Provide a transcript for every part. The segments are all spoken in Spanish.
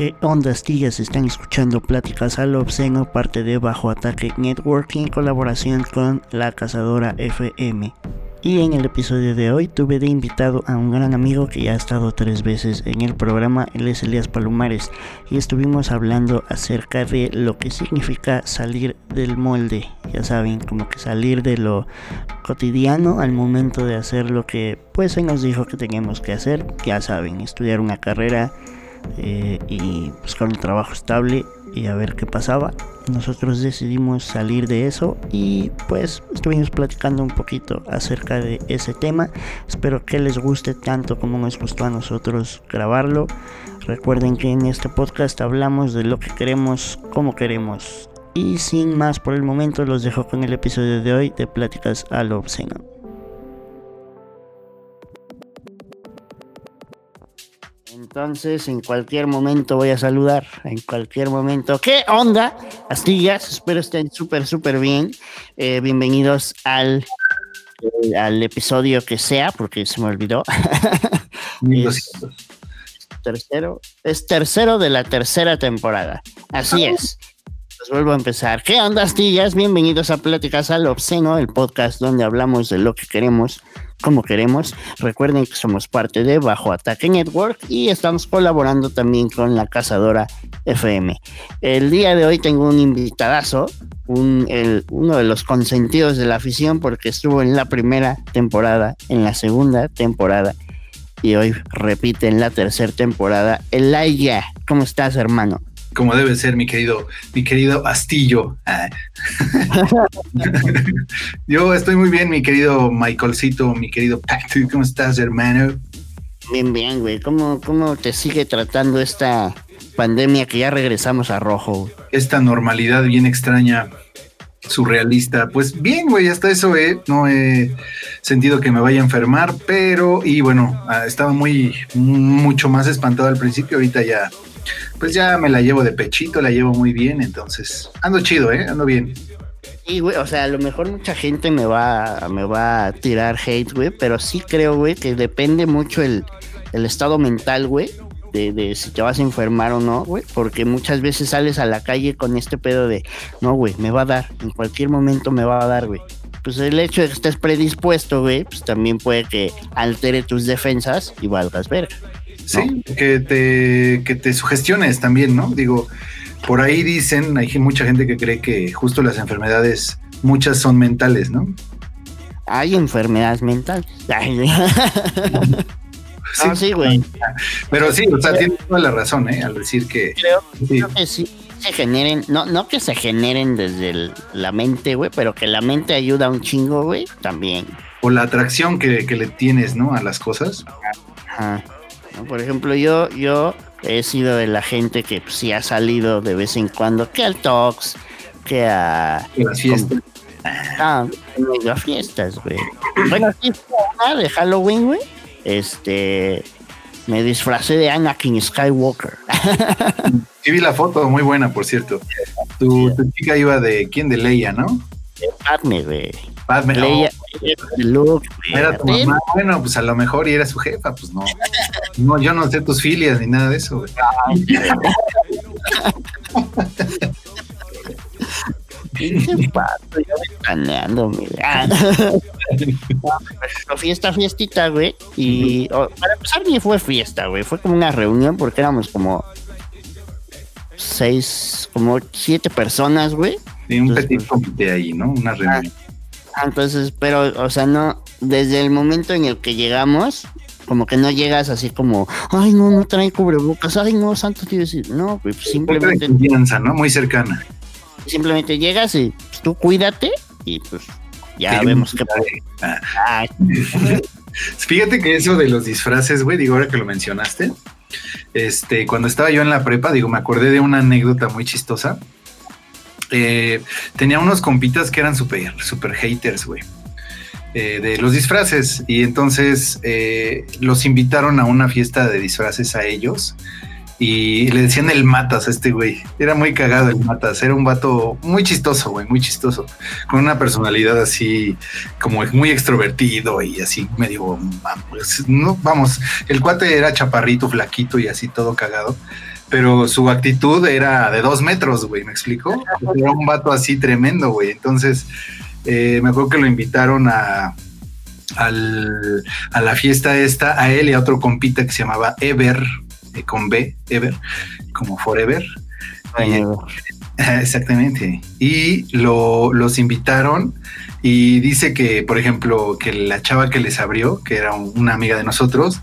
¿Qué onda, Astillas? Están escuchando Pláticas al Obsceno, parte de Bajo Ataque Network en colaboración con La Cazadora FM. Y en el episodio de hoy tuve de invitado a un gran amigo que ya ha estado tres veces en el programa, él es Elías Palomares, y estuvimos hablando acerca de lo que significa salir del molde, ya saben, como que salir de lo cotidiano al momento de hacer lo que pues se nos dijo que teníamos que hacer, ya saben, estudiar una carrera, eh, y buscar un trabajo estable y a ver qué pasaba. Nosotros decidimos salir de eso y pues estuvimos platicando un poquito acerca de ese tema. Espero que les guste tanto como nos gustó a nosotros grabarlo. Recuerden que en este podcast hablamos de lo que queremos, como queremos. Y sin más por el momento los dejo con el episodio de hoy de Pláticas a lo obsceno. Entonces, en cualquier momento voy a saludar. En cualquier momento. ¿Qué onda? Astillas, espero estén súper, súper bien. Eh, bienvenidos al, eh, al episodio que sea, porque se me olvidó. es tercero. Es tercero de la tercera temporada. Así es. Pues vuelvo a empezar. ¿Qué onda, Astillas? Bienvenidos a Pláticas al Obsceno, el podcast donde hablamos de lo que queremos como queremos. Recuerden que somos parte de Bajo Ataque Network y estamos colaborando también con la Cazadora FM. El día de hoy tengo un invitadazo, un, uno de los consentidos de la afición porque estuvo en la primera temporada, en la segunda temporada y hoy repite en la tercera temporada. Elaya, ¿cómo estás, hermano? Como debe ser, mi querido, mi querido Astillo. Ah. Yo estoy muy bien, mi querido Michaelcito, mi querido Patrick. ¿Cómo estás, hermano? Bien, bien, güey. ¿Cómo, ¿Cómo te sigue tratando esta pandemia que ya regresamos a rojo? Esta normalidad bien extraña, surrealista. Pues bien, güey, hasta eso eh, no he sentido que me vaya a enfermar, pero, y bueno, ah, estaba muy, mucho más espantado al principio, ahorita ya pues ya me la llevo de pechito, la llevo muy bien, entonces ando chido, ¿eh? Ando bien. Sí, güey, o sea, a lo mejor mucha gente me va, me va a tirar hate, güey, pero sí creo, güey, que depende mucho el, estado mental, güey, de, de, si te vas a enfermar o no, güey, porque muchas veces sales a la calle con este pedo de, no, güey, me va a dar, en cualquier momento me va a dar, güey. Pues el hecho de que estés predispuesto, güey, pues también puede que altere tus defensas y valgas Sí, que te, que te sugestiones también, ¿no? Digo, por ahí dicen, hay mucha gente que cree que justo las enfermedades, muchas son mentales, ¿no? Hay enfermedades mentales. Sí, sí, güey. Pero sí, o sea, tienes toda la razón, ¿eh? Al decir que. Creo, que sí se generen, no, no que se generen desde la mente, güey, pero que la mente ayuda un chingo, güey, también. O la atracción que, que le tienes, ¿no? A las cosas. Ajá. Por ejemplo, yo, yo he sido de la gente que pues, sí ha salido de vez en cuando, que al Tox, que a... las fiestas. Ah, a fiestas, güey. Bueno, sí, de Halloween, güey. Este, me disfracé de Anakin Skywalker. Sí vi la foto, muy buena, por cierto. Tu, tu chica iba de, ¿quién? De Leia, ¿no? De Padme, güey. Era tu mamá. Bueno, pues a lo mejor y era su jefa, pues no. No, yo no sé tus filias ni nada de eso, fiesta, fiestita, güey. Y para empezar, ni fue fiesta, güey. Fue como una reunión porque éramos como seis, como siete personas, güey. Sí, un petit comité ahí, ¿no? Una reunión. Ah, entonces, pero, o sea, no, desde el momento en el que llegamos, como que no llegas así como, ay, no, no trae cubrebocas, ay, no, santo, decir, no, pues simplemente. confianza, ¿no? Muy cercana. Simplemente llegas y pues, tú cuídate y pues ya vemos qué ah. Fíjate que eso de los disfraces, güey, digo, ahora que lo mencionaste, este, cuando estaba yo en la prepa, digo, me acordé de una anécdota muy chistosa eh, tenía unos compitas que eran súper, super haters, güey. Eh, de los disfraces y entonces eh, los invitaron a una fiesta de disfraces a ellos y le decían el Matas a este güey. Era muy cagado el Matas, era un vato muy chistoso, güey, muy chistoso, con una personalidad así como muy extrovertido y así medio, no, vamos, el cuate era chaparrito, flaquito y así todo cagado. Pero su actitud era de dos metros, güey, ¿me explico? Era un vato así tremendo, güey. Entonces, eh, me acuerdo que lo invitaron a, al, a la fiesta esta, a él y a otro compita que se llamaba Ever, eh, con B, Ever, como Forever. exactamente. Y lo, los invitaron y dice que, por ejemplo, que la chava que les abrió, que era una amiga de nosotros,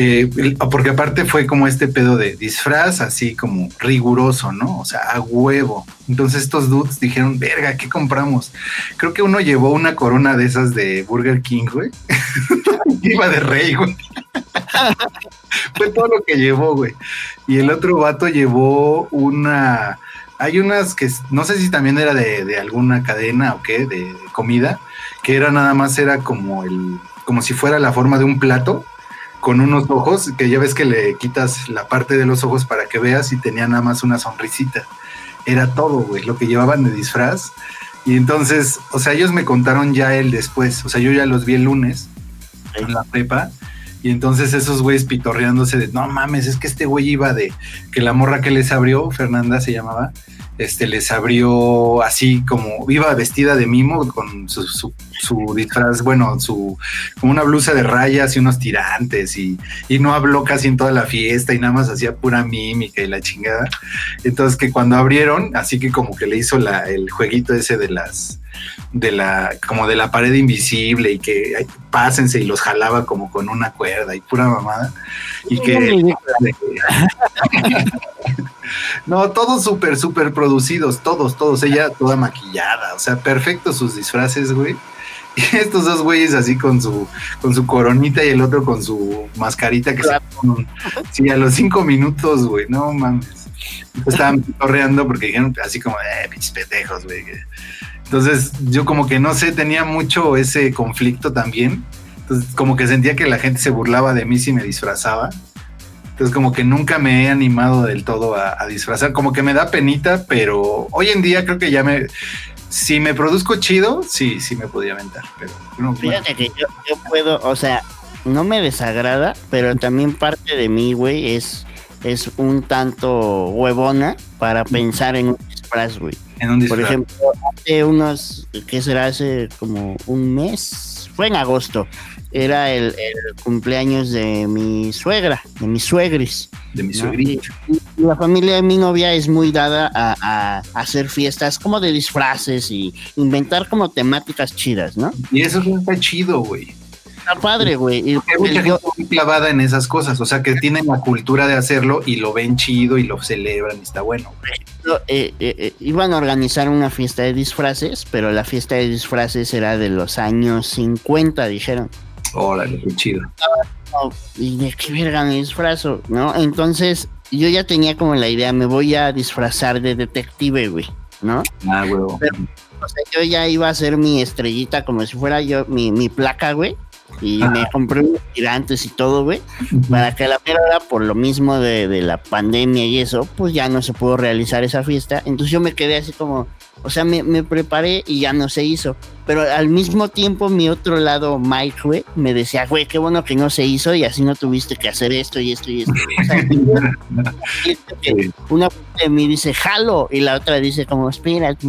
eh, porque aparte fue como este pedo de disfraz así como riguroso, ¿no? O sea, a huevo. Entonces estos dudes dijeron, verga, ¿qué compramos? Creo que uno llevó una corona de esas de Burger King, güey. Iba de rey, güey. fue todo lo que llevó, güey. Y el otro vato llevó una... Hay unas que no sé si también era de, de alguna cadena o qué, de, comida, que era nada más, era como el, como si fuera la forma de un plato con unos ojos, que ya ves que le quitas la parte de los ojos para que veas y tenía nada más una sonrisita. Era todo, güey, lo que llevaban de disfraz. Y entonces, o sea, ellos me contaron ya él después, o sea, yo ya los vi el lunes en la prepa. Y entonces esos güeyes pitorreándose de, no mames, es que este güey iba de, que la morra que les abrió, Fernanda se llamaba, este, les abrió así como iba vestida de mimo con su, su, disfraz, bueno, su como una blusa de rayas y unos tirantes y, y, no habló casi en toda la fiesta y nada más hacía pura mímica y la chingada. Entonces que cuando abrieron, así que como que le hizo la, el jueguito ese de las de la como de la pared invisible y que pásense y los jalaba como con una cuerda y pura mamada. Y que no todos súper súper producidos todos todos ella toda maquillada o sea perfectos sus disfraces güey. Y estos dos güeyes así con su con su coronita y el otro con su mascarita que se sí a los cinco minutos güey no mames. Estaban correando porque dijeron así como eh pinches pendejos güey entonces yo como que no sé, tenía mucho ese conflicto también. Entonces como que sentía que la gente se burlaba de mí si me disfrazaba. Entonces como que nunca me he animado del todo a, disfrazar. Como que me da penita, pero hoy en día creo que ya me... Si me produzco chido, sí, sí me podía aventar. Pero Fíjate que yo, yo puedo, o sea, no me desagrada, pero también parte de mí, güey, es, es un tanto huevona para pensar en un disfraz, güey. Por ejemplo, hace unos, ¿qué será? Hace como un mes, fue en agosto, era el, cumpleaños de mi suegra, de mis suegris. De mi suegrita. La familia de mi novia es muy dada a, hacer fiestas como de disfraces y inventar como temáticas chidas, ¿no? Y eso está chido, güey padre, güey. Hay mucha gente muy clavada en esas cosas, o sea, que tienen la cultura de hacerlo y lo ven chido y lo celebran y está bueno. Eh, eh, eh, iban a organizar una fiesta de disfraces, pero la fiesta de disfraces era de los años 50, dijeron. Órale, qué chido. y de qué verga me disfrazo, ¿no? Entonces, yo ya tenía como la idea, me voy a disfrazar de detective, güey, ¿no? Ah, güey. O sea, yo ya iba a hacer mi estrellita como si fuera yo, mi, mi placa, güey y me compré unos tirantes y todo, güey, para que a la mera por lo mismo de, de, la pandemia y eso, pues ya no se pudo realizar esa fiesta. Entonces yo me quedé así como, o sea, me, me, preparé y ya no se hizo. Pero al mismo tiempo, mi otro lado, Mike, güey, me decía, güey, qué bueno que no se hizo y así no tuviste que hacer esto y esto y esto. O sea, una parte de mí dice, jalo, y la otra dice, como, espérate.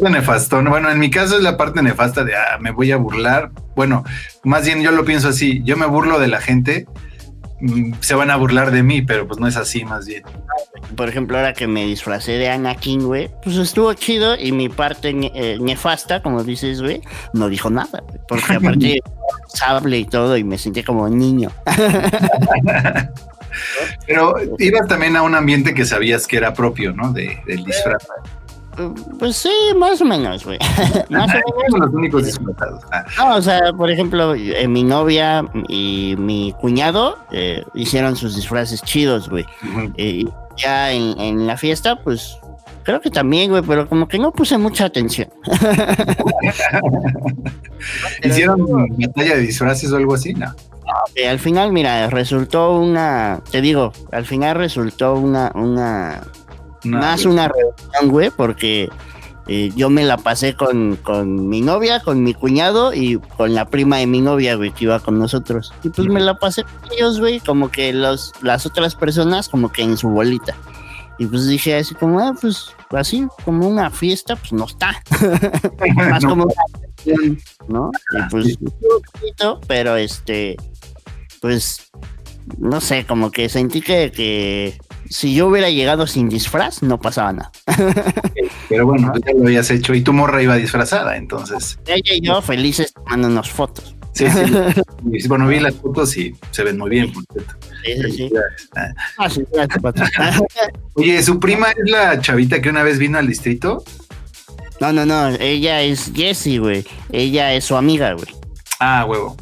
nefastón. Bueno, en mi caso es la parte nefasta de, ah, me voy a burlar. Bueno, más bien yo lo pienso así, yo me burlo de la gente se van a burlar de mí, pero pues no es así más bien. Por ejemplo, ahora que me disfracé de Anakin, güey, pues estuvo chido y mi parte eh, nefasta, como dices, güey, no dijo nada, porque aparte sable y todo y me sentí como niño. pero ibas también a un ambiente que sabías que era propio, ¿no? De, del disfraz. Pues sí, más o menos, güey. más o menos. los únicos disfrazados. Ah. No, o sea, por ejemplo, eh, mi novia y mi cuñado eh, hicieron sus disfraces chidos, güey. y ya en, en, la fiesta, pues creo que también, güey, pero como que no puse mucha atención. ¿Hicieron batalla de disfraces o algo así? No. al final, mira, resultó una, te digo, al final resultó una, una, más una reunión, güey, porque eh, yo me la pasé con, con mi novia, con mi cuñado y con la prima de mi novia, güey, que iba con nosotros. Y pues me la pasé con ellos, güey, como que los, las otras personas, como que en su bolita. Y pues dije así como, ah, pues así, como una fiesta, pues no está. Más como una ¿no? Y pues, pero este, pues, no sé, como que sentí que, que si yo hubiera llegado sin disfraz, no pasaba nada. Pero bueno, ya lo habías hecho y tu morra iba disfrazada, entonces. Ella y yo felices unas fotos. Sí, sí. bueno, vi las fotos y se ven muy bien, por cierto. Sí, sí, sí. Ah, sí Oye, ¿su prima es la chavita que una vez vino al distrito? No, no, no. Ella es Jessie, güey. Ella es su amiga, güey. Ah, huevo.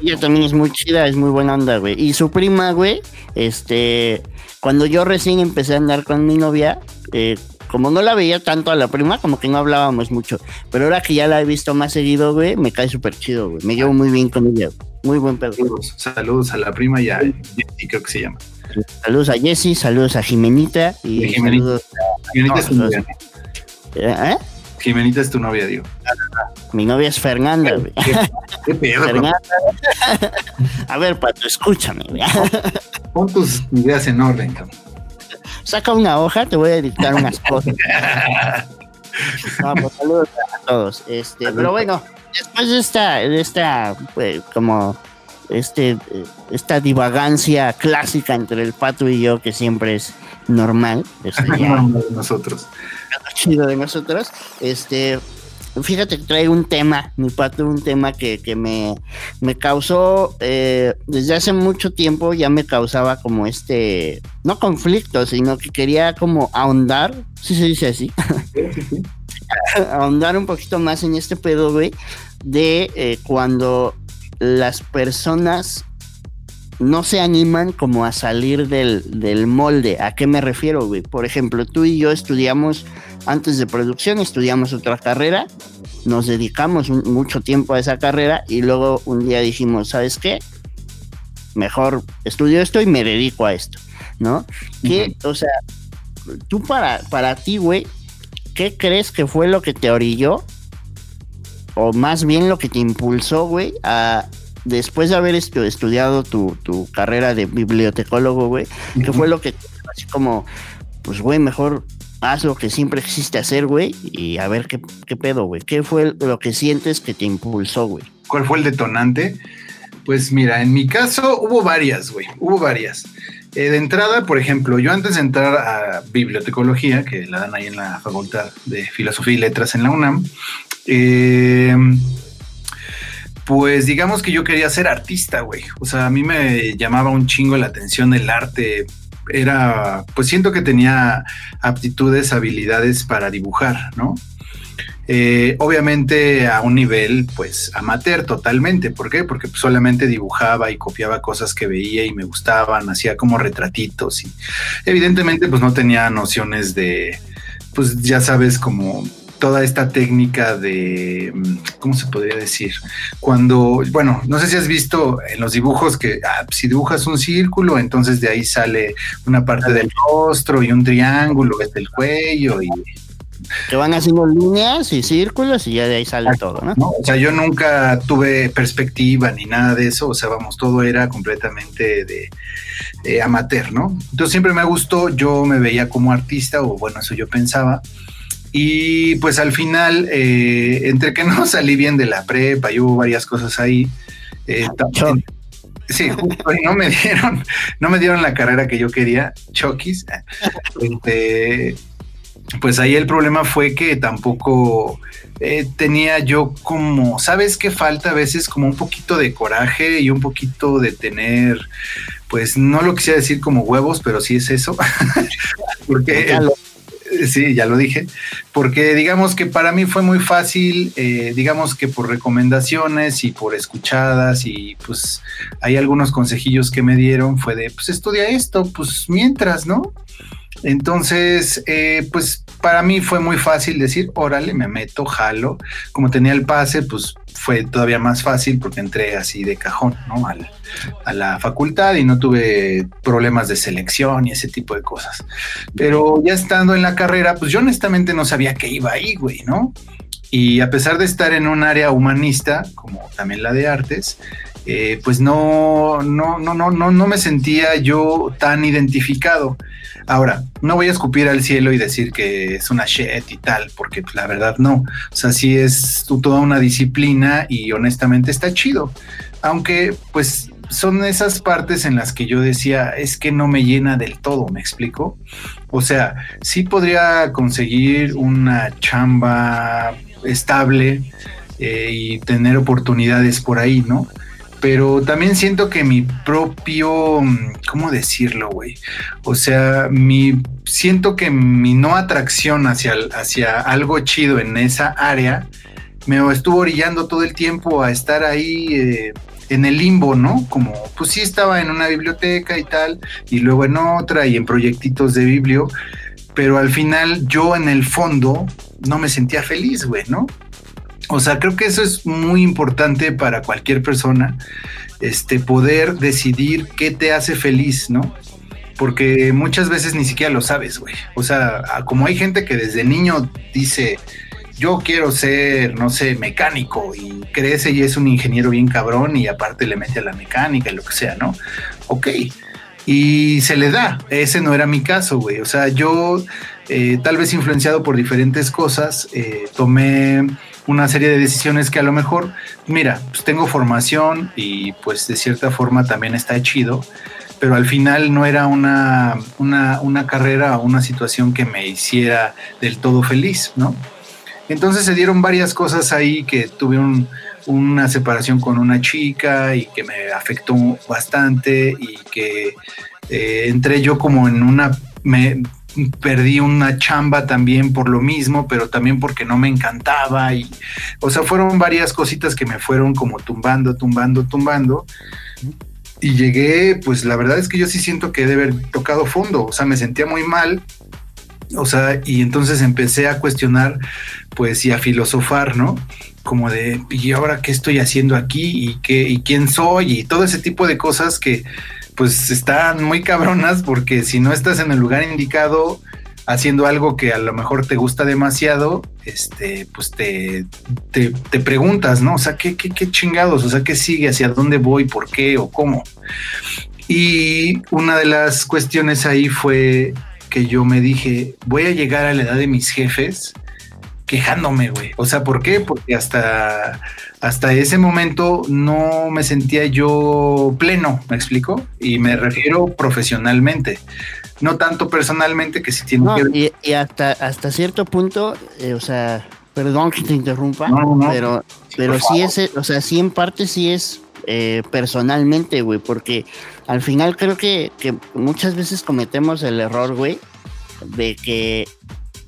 Ella también es muy chida, es muy buena onda, güey. Y su prima, güey, este, cuando yo recién empecé a andar con mi novia, eh, como no la veía tanto a la prima, como que no hablábamos mucho. Pero ahora que ya la he visto más seguido, güey, me cae súper chido, güey. Me llevo muy bien con ella. Muy buen pedo. Saludos, a la prima y a Jessie, creo que se llama. Saludos a Jessie, saludos a Jimenita y saludos a... Jimenita es. ¿Eh? Jimenita es tu novia, digo. Mi novia es Fernanda, güey. ¿Qué, pedo? Fernanda. a ver, Pato, escúchame, güey. Pon tus ideas en orden, cabrón saca una hoja, te voy a dictar unas cosas. Vamos, saludos a todos. Este, pero bueno, después de esta, de esta, pues, como este, esta divagancia clásica entre el pato y yo, que siempre es normal. Este, de nosotros. Chido de nosotros. Este, fíjate que trae un tema, mi pato, un tema que, me, me causó, eh, desde hace mucho tiempo ya me causaba como este, no conflicto, sino que quería como ahondar, si se dice así, ahondar un poquito más en este pedo, güey, de eh, cuando las personas no se animan como a salir del, del molde. ¿A qué me refiero, güey? Por ejemplo, tú y yo estudiamos antes de producción, estudiamos otra carrera, nos dedicamos mucho tiempo a esa carrera y luego un día dijimos, ¿sabes qué? Mejor estudio esto y me dedico a esto, ¿no? Que, o sea, tú para, para ti, güey, ¿qué crees que fue lo que te orilló? O más bien lo que te impulsó, güey, a después de haber estudiado tu, tu, carrera de bibliotecólogo, güey, ¿qué fue lo que, así como, pues, güey, mejor haz lo que siempre quisiste hacer, güey, y a ver qué, qué pedo, güey. ¿Qué fue lo que sientes que te impulsó, güey? ¿Cuál fue el detonante? Pues mira, en mi caso hubo varias, güey, hubo varias. Eh, de entrada, por ejemplo, yo antes de entrar a bibliotecología, que la dan ahí en la Facultad de Filosofía y Letras en la UNAM, eh, pues digamos que yo quería ser artista, güey. O sea, a mí me llamaba un chingo la atención el arte era, pues siento que tenía aptitudes, habilidades para dibujar, ¿no? Eh, obviamente a un nivel pues amateur totalmente. ¿Por qué? Porque solamente dibujaba y copiaba cosas que veía y me gustaban, hacía como retratitos y evidentemente pues no tenía nociones de, pues ya sabes, como toda esta técnica de, mm, ¿cómo se podría decir? Cuando, bueno, no sé si has visto en los dibujos que ah, si dibujas un círculo, entonces de ahí sale una parte del rostro y un triángulo, es del cuello y... Que van haciendo líneas y círculos y ya de ahí sale todo, ¿no? O sea, yo nunca tuve perspectiva ni nada de eso, o sea, vamos, todo era completamente de, de amateur, ¿no? Entonces siempre me gustó, yo me veía como artista, o bueno, eso yo pensaba, y pues al final, eh, entre que no salí bien de la prepa y hubo varias cosas ahí, eh, sí, justo no me dieron, no me dieron la carrera que yo quería, Chokis. Este, pues ahí el problema fue que tampoco eh, tenía yo como, ¿sabes qué falta a veces? Como un poquito de coraje y un poquito de tener, pues no lo quisiera decir como huevos, pero sí es eso. Porque Sí, ya lo dije, porque digamos que para mí fue muy fácil, eh, digamos que por recomendaciones y por escuchadas y pues hay algunos consejillos que me dieron, fue de, pues estudia esto, pues mientras, ¿no? Entonces, eh, pues para mí fue muy fácil decir, órale, me meto, jalo. Como tenía el pase, pues fue todavía más fácil porque entré así de cajón, ¿no? a la facultad y no tuve problemas de selección y ese tipo de cosas. Pero ya estando en la carrera, pues yo honestamente no sabía que iba ahí, güey, ¿no? Y a pesar de estar en un área humanista, como también la de artes, eh, pues no, no, no, no, no, no me sentía yo tan identificado. Ahora, no voy a escupir al cielo y decir que es una shit y tal, porque pues, la verdad no. O sea, sí es toda una disciplina y honestamente está chido. Aunque, pues, son esas partes en las que yo decía, es que no me llena del todo, ¿me explico? O sea, sí podría conseguir una chamba estable eh, y tener oportunidades por ahí, ¿no? Pero también siento que mi propio, ¿cómo decirlo, güey? O sea, mi, siento que mi no atracción hacia, hacia algo chido en esa área me estuvo orillando todo el tiempo a estar ahí eh, en el limbo, ¿no? Como, pues sí estaba en una biblioteca y tal, y luego en otra y en proyectitos de biblio, pero al final yo en el fondo no me sentía feliz, güey, ¿no? O sea, creo que eso es muy importante para cualquier persona, este, poder decidir qué te hace feliz, ¿no? Porque muchas veces ni siquiera lo sabes, güey. O sea, como hay gente que desde niño dice, yo quiero ser, no sé, mecánico y crece y es un ingeniero bien cabrón y aparte le mete a la mecánica y lo que sea, ¿no? Ok. Y se le da. Ese no era mi caso, güey. O sea, yo, eh, tal vez influenciado por diferentes cosas, eh, tomé una serie de decisiones que a lo mejor, mira, pues tengo formación y pues de cierta forma también está chido, pero al final no era una, una, carrera o una situación que me hiciera del todo feliz, ¿no? Entonces se dieron varias cosas ahí que tuve una separación con una chica y que me afectó bastante y que eh, entré yo como en una... perdí una chamba también por lo mismo, pero también porque no me encantaba y, o sea, fueron varias cositas que me fueron como tumbando, tumbando, tumbando. Y llegué, pues la verdad es que yo sí siento que debe haber tocado fondo, o sea, me sentía muy mal, o sea, y entonces empecé a cuestionar, pues, y a filosofar, ¿no? Como de, ¿y ahora qué estoy haciendo aquí? ¿Y qué, y quién soy? Y todo ese tipo de cosas que, pues están muy cabronas porque si no estás en el lugar indicado haciendo algo que a lo mejor te gusta demasiado, este, pues te, te, preguntas, ¿no? O sea, ¿qué, ¿qué, qué, chingados? O sea, ¿qué sigue? ¿Hacia dónde voy? ¿Por qué? ¿O cómo? Y una de las cuestiones ahí fue que yo me dije, voy a llegar a la edad de mis jefes quejándome, güey. O sea, ¿por qué? Porque hasta, hasta ese momento no me sentía yo pleno, ¿me explico? Y me refiero profesionalmente, no tanto personalmente que si tiene que Y, hasta, hasta cierto punto, eh, o sea, perdón que te interrumpa, pero, pero sí es, o sea, sí en parte sí es eh, personalmente, güey, porque al final creo que, que muchas veces cometemos el error, güey, de que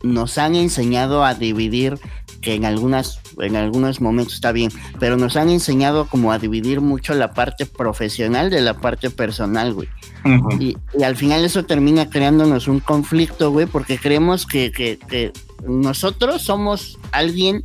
nos han enseñado a dividir, que en algunas, en algunos momentos está bien, pero nos han enseñado como a dividir mucho la parte profesional de la parte personal, güey. y, al final eso termina creándonos un conflicto, güey, porque creemos que, que nosotros somos alguien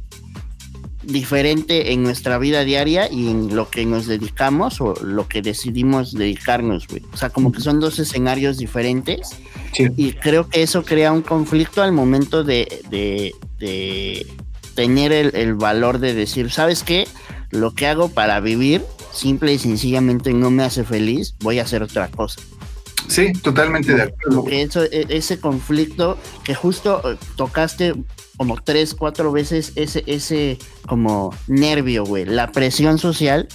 diferente en nuestra vida diaria y en lo que nos dedicamos o lo que decidimos dedicarnos, güey. O sea, como que son dos escenarios diferentes y creo que eso crea un conflicto al momento de, de, tener el, el, valor de decir, ¿sabes qué? Lo que hago para vivir simple y sencillamente no me hace feliz, voy a hacer otra cosa. Sí, totalmente de acuerdo. Eso, e, ese conflicto que justo eh, tocaste como tres, cuatro veces ese, ese como nervio, güey, la presión social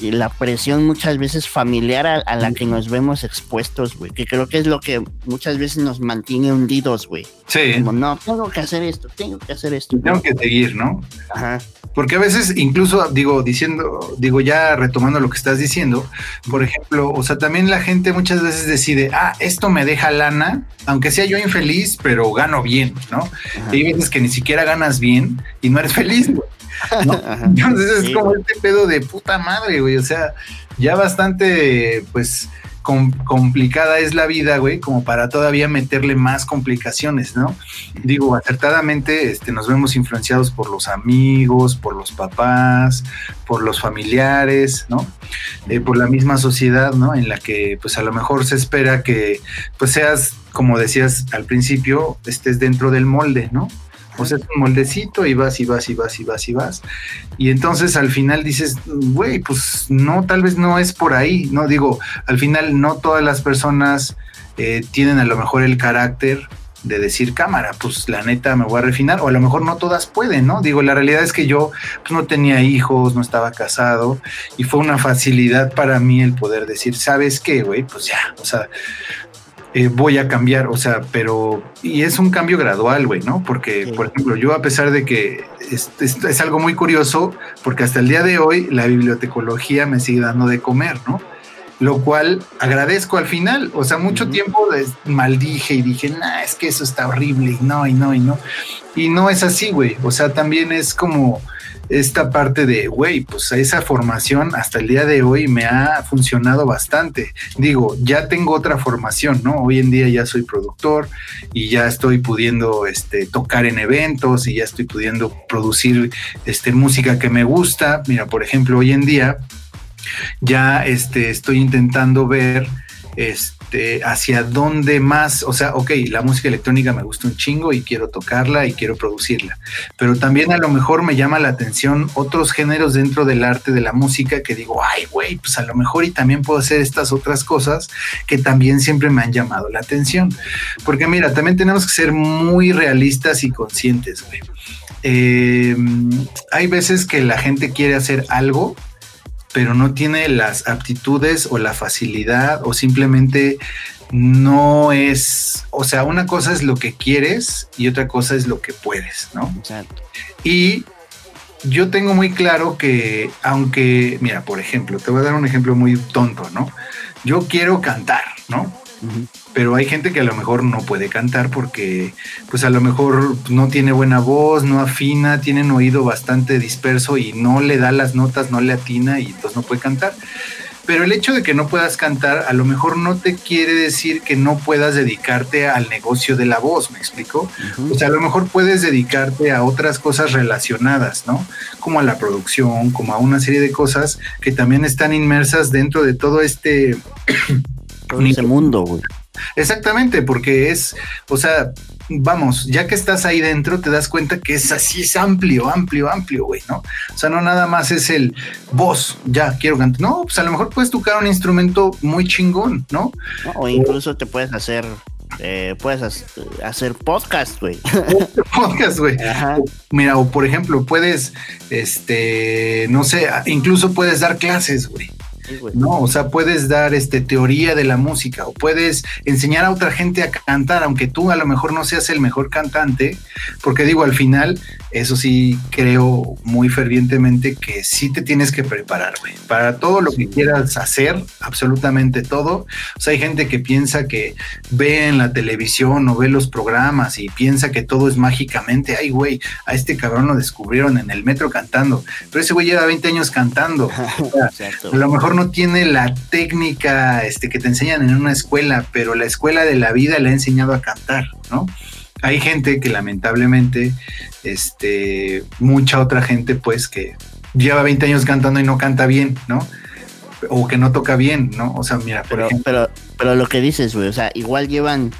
y la presión muchas veces familiar a, la que nos vemos expuestos, güey, que creo que es lo que muchas veces nos mantiene hundidos, güey. Sí. Como, no, tengo que hacer esto, tengo que hacer esto. Tengo que seguir, ¿no? Ajá. Porque a veces, incluso, digo, diciendo, digo, ya retomando lo que estás diciendo, por ejemplo, o sea, también la gente muchas veces decide, ah, esto me deja lana, aunque sea yo infeliz, pero gano bien, ¿no? Y hay veces que ni siquiera ganas bien y no eres feliz, güey. Entonces es como este pedo de puta madre, güey. O sea, ya bastante, pues, complicada es la vida, güey, como para todavía meterle más complicaciones, ¿no? Digo, acertadamente este, nos vemos influenciados por los amigos, por los papás, por los familiares, ¿no? Eh, por la misma sociedad, ¿no? En la que pues a lo mejor se espera que pues seas, como decías al principio, estés dentro del molde, ¿no? O sea, es un moldecito y vas y vas y vas y vas y vas. Y entonces al final dices, güey, pues no, tal vez no es por ahí. No digo, al final no todas las personas eh, tienen a lo mejor el carácter de decir cámara, pues la neta me voy a refinar, o a lo mejor no todas pueden, ¿no? Digo, la realidad es que yo pues, no tenía hijos, no estaba casado, y fue una facilidad para mí el poder decir, ¿sabes qué, güey? Pues ya, o sea, eh, voy a cambiar, o sea, pero, y es un cambio gradual, güey, ¿no? Porque, por ejemplo, yo a pesar de que es, es, algo muy curioso, porque hasta el día de hoy la bibliotecología me sigue dando de comer, ¿no? Lo cual agradezco al final, o sea, mucho tiempo maldije y dije, nah, es que eso está horrible, y no, y no, y no. Y no es así, güey, o sea, también es como esta parte de, güey, pues esa formación hasta el día de hoy me ha funcionado bastante. Digo, ya tengo otra formación, ¿no? Hoy en día ya soy productor y ya estoy pudiendo este, tocar en eventos y ya estoy pudiendo producir este, música que me gusta. Mira, por ejemplo, hoy en día ya este, estoy intentando ver este, hacia dónde más, o sea, ok, la música electrónica me gusta un chingo y quiero tocarla y quiero producirla, pero también a lo mejor me llama la atención otros géneros dentro del arte de la música que digo, ay, güey, pues a lo mejor y también puedo hacer estas otras cosas que también siempre me han llamado la atención. Porque mira, también tenemos que ser muy realistas y conscientes, güey. Eh, hay veces que la gente quiere hacer algo pero no tiene las aptitudes o la facilidad o simplemente no es, o sea, una cosa es lo que quieres y otra cosa es lo que puedes, ¿no? Exacto. Y yo tengo muy claro que, aunque, mira, por ejemplo, te voy a dar un ejemplo muy tonto, ¿no? Yo quiero cantar, ¿no? Pero hay gente que a lo mejor no puede cantar porque pues a lo mejor no tiene buena voz, no afina, tiene un oído bastante disperso y no le da las notas, no le atina y entonces no puede cantar. Pero el hecho de que no puedas cantar a lo mejor no te quiere decir que no puedas dedicarte al negocio de la voz, ¿me explico? O sea, a lo mejor puedes dedicarte a otras cosas relacionadas, ¿no? Como a la producción, como a una serie de cosas que también están inmersas dentro de todo este... todo ese mundo, güey. Exactamente, porque es, o sea, vamos, ya que estás ahí dentro, te das cuenta que es así, es amplio, amplio, amplio, güey, ¿no? O sea, no nada más es el voz, ya quiero cantar. No, pues a lo mejor puedes tocar un instrumento muy chingón, ¿no? o incluso te puedes hacer eh, puedes hacer podcast, güey. podcast, güey. Mira, o por ejemplo, puedes, este, no sé, incluso puedes dar clases, güey. No, o sea, puedes dar este teoría de la música o puedes enseñar a otra gente a cantar, aunque tú a lo mejor no seas el mejor cantante, porque digo, al final, eso sí creo muy fervientemente que sí te tienes que preparar, güey, para todo lo que quieras hacer, absolutamente todo. O sea, hay gente que piensa que ve en la televisión o ve los programas y piensa que todo es mágicamente, ay, güey, a este cabrón lo descubrieron en el metro cantando, pero ese güey lleva 20 años cantando. a lo mejor no tiene la técnica este, que te enseñan en una escuela, pero la escuela de la vida le ha enseñado a cantar, ¿no? Hay gente que lamentablemente, este, mucha otra gente, pues, que lleva 20 años cantando y no canta bien, ¿no? O que no toca bien, ¿no? O sea, mira, por pero, ejemplo. Pero, lo que dices, güey, o sea, igual llevan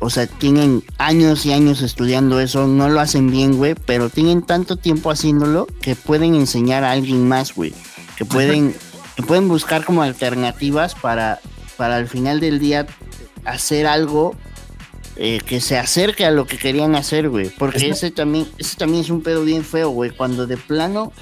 o sea, tienen años y años estudiando eso, no lo hacen bien, güey, pero tienen tanto tiempo haciéndolo que pueden enseñar a alguien más, güey, que pueden pueden buscar como alternativas para, para al final del día hacer algo eh, que se acerque a lo que querían hacer, güey. Porque ese también, ese también es un pedo bien feo, güey. Cuando de plano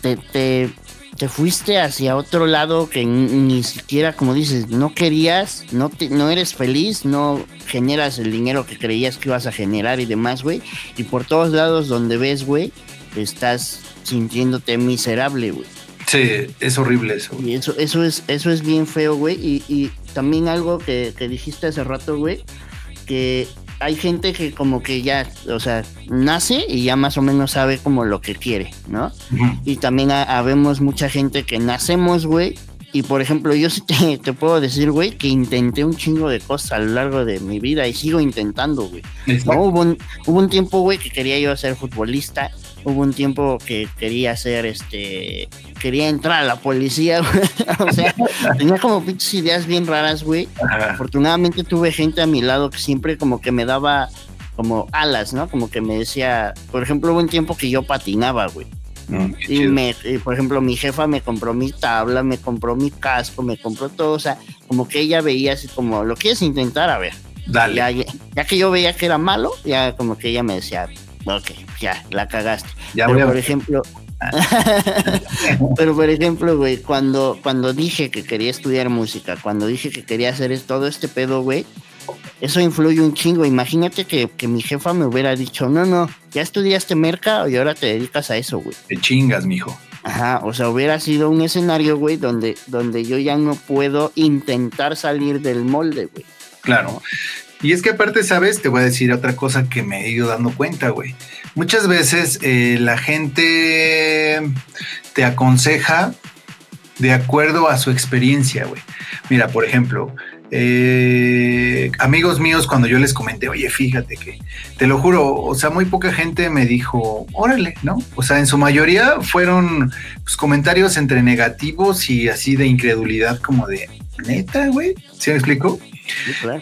te, te, fuiste hacia otro lado que ni, siquiera, como dices, no querías, no, no eres feliz, no generas el dinero que creías que ibas a generar y demás, güey. Y por todos lados donde ves, güey, estás sintiéndote miserable, güey. Sí, es horrible eso. Y eso, eso es, eso es bien feo, güey. Y, también algo que, dijiste hace rato, güey, que hay gente que como que ya, o sea, nace y ya más o menos sabe como lo que quiere, ¿no? Y también habemos mucha gente que nacemos, güey, Y por ejemplo, yo sí te, puedo decir, güey, que intenté un chingo de cosas a lo largo de mi vida y sigo intentando, güey. hubo, un, hubo un tiempo, güey, que quería yo ser futbolista. Hubo un tiempo que quería ser, este, quería entrar a la policía, güey. o sea, tenía como pinches ideas bien raras, güey. Afortunadamente tuve gente a mi lado que siempre como que me daba como alas, ¿no? Como que me decía, por ejemplo, hubo un tiempo que yo patinaba, güey. Mm, y me, por ejemplo, mi jefa me compró mi tabla, me compró mi casco, me compró todo, o sea, como que ella veía así como, ¿lo quieres intentar? A ver. Dale. Ya, que yo veía que era malo, ya como que ella me decía, ok, ya, la cagaste. Ya Pero, por ejemplo, Pero por ejemplo, güey, cuando, cuando dije que quería estudiar música, cuando dije que quería hacer todo este pedo, güey, eso influye un chingo. Imagínate que, mi jefa me hubiera dicho, no, no, ya estudiaste merca y ahora te dedicas a eso, güey. Te chingas, mijo. Ajá, o sea, hubiera sido un escenario, güey, donde, donde yo ya no puedo intentar salir del molde, güey. Claro. Y es que aparte, ¿sabes? Te voy a decir otra cosa que me he ido dando cuenta, güey. Muchas veces eh, la gente te aconseja de acuerdo a su experiencia, güey. Mira, por ejemplo, eh, amigos míos, cuando yo les comenté, oye, fíjate que, te lo juro, o sea, muy poca gente me dijo, órale, ¿no? O sea, en su mayoría fueron pues, comentarios entre negativos y así de incredulidad, como de, neta, güey, ¿sí me explico?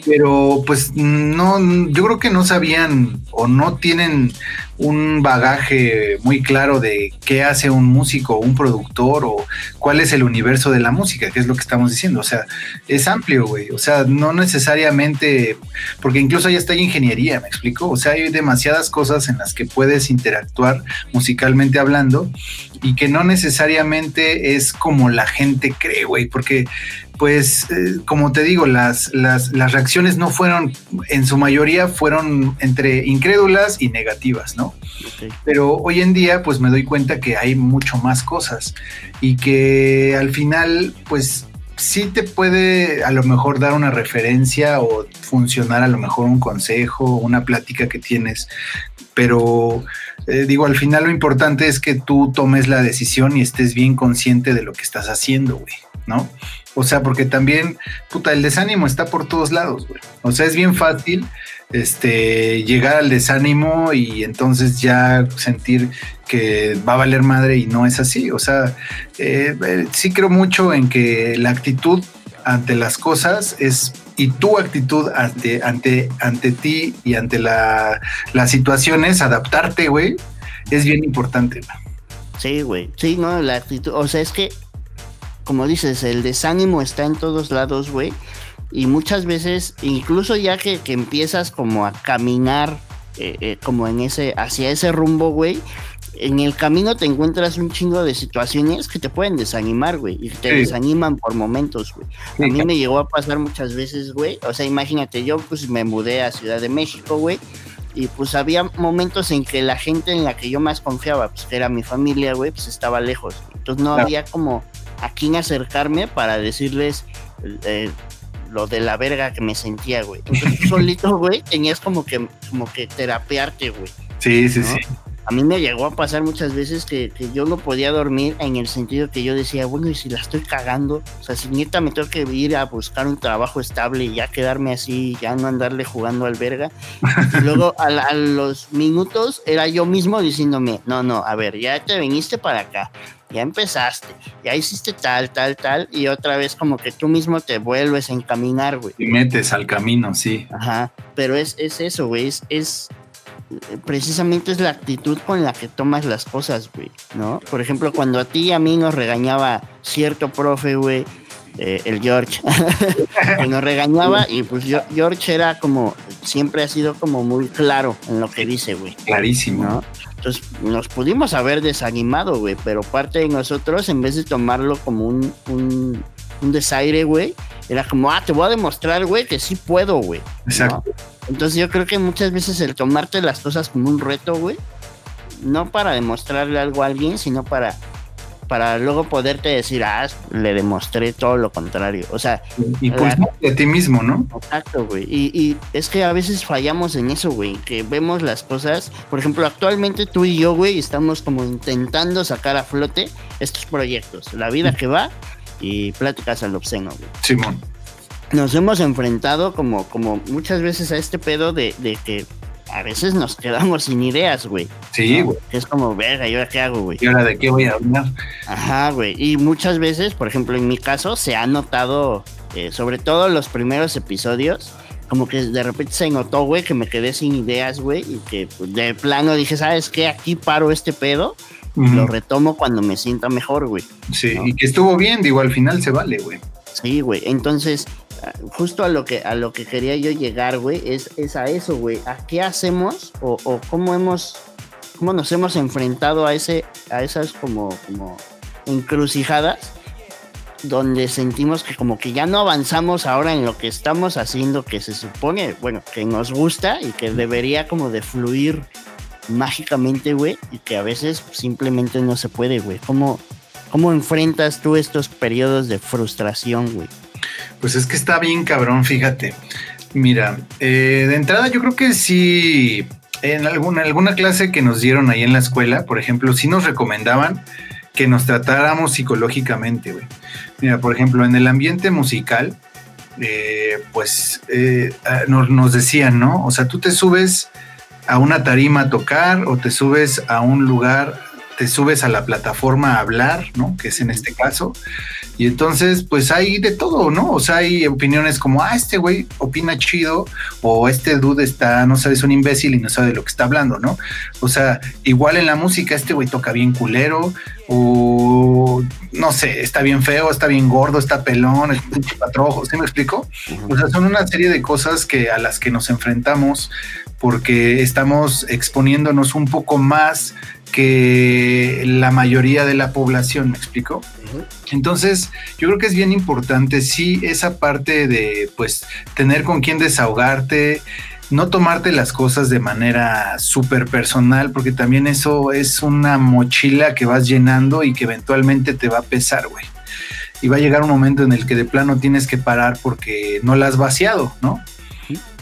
Pero pues no, yo creo que no sabían o no tienen un bagaje muy claro de qué hace un músico, un productor o cuál es el universo de la música, que es lo que estamos diciendo. O sea, es amplio, güey. O sea, no necesariamente, porque incluso ahí está ingeniería, me explico. O sea, hay demasiadas cosas en las que puedes interactuar musicalmente hablando y que no necesariamente es como la gente cree, güey, porque pues eh, como te digo, las, las, las, reacciones no fueron, en su mayoría fueron entre incrédulas y negativas, ¿no? Pero hoy en día pues me doy cuenta que hay mucho más cosas y que al final pues sí te puede a lo mejor dar una referencia o funcionar a lo mejor un consejo, una plática que tienes, pero eh, digo, al final lo importante es que tú tomes la decisión y estés bien consciente de lo que estás haciendo, güey, ¿no? O sea, porque también, puta, el desánimo está por todos lados, güey. O sea, es bien fácil este, llegar al desánimo y entonces ya sentir que va a valer madre y no es así. O sea, eh, eh, sí creo mucho en que la actitud ante las cosas es y tu actitud ante, ante, ante ti y ante la, las situaciones, adaptarte, güey, es bien importante. Sí, güey. Sí, no, la actitud. O sea, es que como dices, el desánimo está en todos lados, güey. Y muchas veces, incluso ya que, empiezas como a caminar eh, eh, como en ese, hacia ese rumbo, güey, en el camino te encuentras un chingo de situaciones que te pueden desanimar, güey, y te desaniman por momentos, güey. A mí me llegó a pasar muchas veces, güey. O sea, imagínate, yo pues me mudé a Ciudad de México, güey, y pues había momentos en que la gente en la que yo más confiaba, pues que era mi familia, güey, pues estaba lejos. Entonces no había como a quién acercarme para decirles eh, lo de la verga que me sentía, güey. Entonces solito, güey, tenías como que, como que terapearte, güey. Sí, sí, sí. A mí me llegó a pasar muchas veces que, yo no podía dormir en el sentido que yo decía, bueno, y si la estoy cagando, o sea, si neta me tengo que ir a buscar un trabajo estable y ya quedarme así, ya no andarle jugando al verga. Y luego a, a, los minutos era yo mismo diciéndome, no, no, a ver, ya te viniste para acá, ya empezaste, ya hiciste tal, tal, tal, y otra vez como que tú mismo te vuelves a encaminar, güey. Y metes al camino, sí. Ajá, pero es, es eso, güey, es, es, precisamente es la actitud con la que tomas las cosas, güey, ¿no? Por ejemplo, cuando a ti y a mí nos regañaba cierto profe, güey, eh, el George, que nos regañaba y pues George era como, siempre ha sido como muy claro en lo que dice, güey. Clarísimo. ¿no? Entonces nos pudimos haber desanimado, güey, pero parte de nosotros, en vez de tomarlo como un, un, desaire, güey, era como, ah, te voy a demostrar, güey, que sí puedo, güey. Exacto. Entonces yo creo que muchas veces el tomarte las cosas como un reto, güey, no para demostrarle algo a alguien, sino para para luego poderte decir, ah, le demostré todo lo contrario. O sea, y pues de ti mismo, ¿no? Exacto, güey. Y, es que a veces fallamos en eso, güey, que vemos las cosas. Por ejemplo, actualmente tú y yo, güey, estamos como intentando sacar a flote estos proyectos. La vida que va y Pláticas al Obsceno, güey. Simón. Nos hemos enfrentado como, como muchas veces a este pedo de, de que a veces nos quedamos sin ideas, güey. Sí, güey. Es como, verga, ¿y ahora qué hago, güey? ¿Y ahora de qué voy a hablar? Ajá, güey. Y muchas veces, por ejemplo, en mi caso, se ha notado, eh, sobre todo los primeros episodios, como que de repente se notó, güey, que me quedé sin ideas, güey, y que pues, de plano dije, ¿sabes qué? Aquí paro este pedo. y Lo retomo cuando me sienta mejor, güey. Sí, ¿no? y que estuvo bien, digo, al final se vale, güey. Sí, güey. Entonces, justo a lo que a lo que quería yo llegar, güey, es, es a eso, güey. ¿A qué hacemos o, cómo hemos cómo nos hemos enfrentado a ese a esas como como encrucijadas donde sentimos que como que ya no avanzamos ahora en lo que estamos haciendo que se supone, bueno, que nos gusta y que debería como de fluir mágicamente, güey, y que a veces simplemente no se puede, güey. ¿Cómo, ¿Cómo enfrentas tú estos periodos de frustración, güey? Pues es que está bien cabrón, fíjate. Mira, eh, de entrada yo creo que sí, en alguna, alguna clase que nos dieron ahí en la escuela, por ejemplo, sí nos recomendaban que nos tratáramos psicológicamente, güey. Mira, por ejemplo, en el ambiente musical, eh, pues eh, nos, nos decían, ¿no? O sea, tú te subes a una tarima a tocar o te subes a un lugar, te subes a la plataforma a hablar, ¿no? Que es en este caso. Y entonces, pues hay de todo, ¿no? O sea, hay opiniones como, ah, este güey opina chido, o este dude está, no sabes, un imbécil y no sabe de lo que está hablando, ¿no? O sea, igual en la música, este güey toca bien culero, o no sé, está bien feo, está bien gordo, está pelón, es un patrojo, ¿sí me explico? O sea, son una serie de cosas que a las que nos enfrentamos porque estamos exponiéndonos un poco más que la mayoría de la población, ¿me explico? Uh -huh. Entonces, yo creo que es bien importante, sí, esa parte de, pues, tener con quién desahogarte, no tomarte las cosas de manera súper personal, porque también eso es una mochila que vas llenando y que eventualmente te va a pesar, güey. Y va a llegar un momento en el que de plano tienes que parar porque no la has vaciado, ¿no?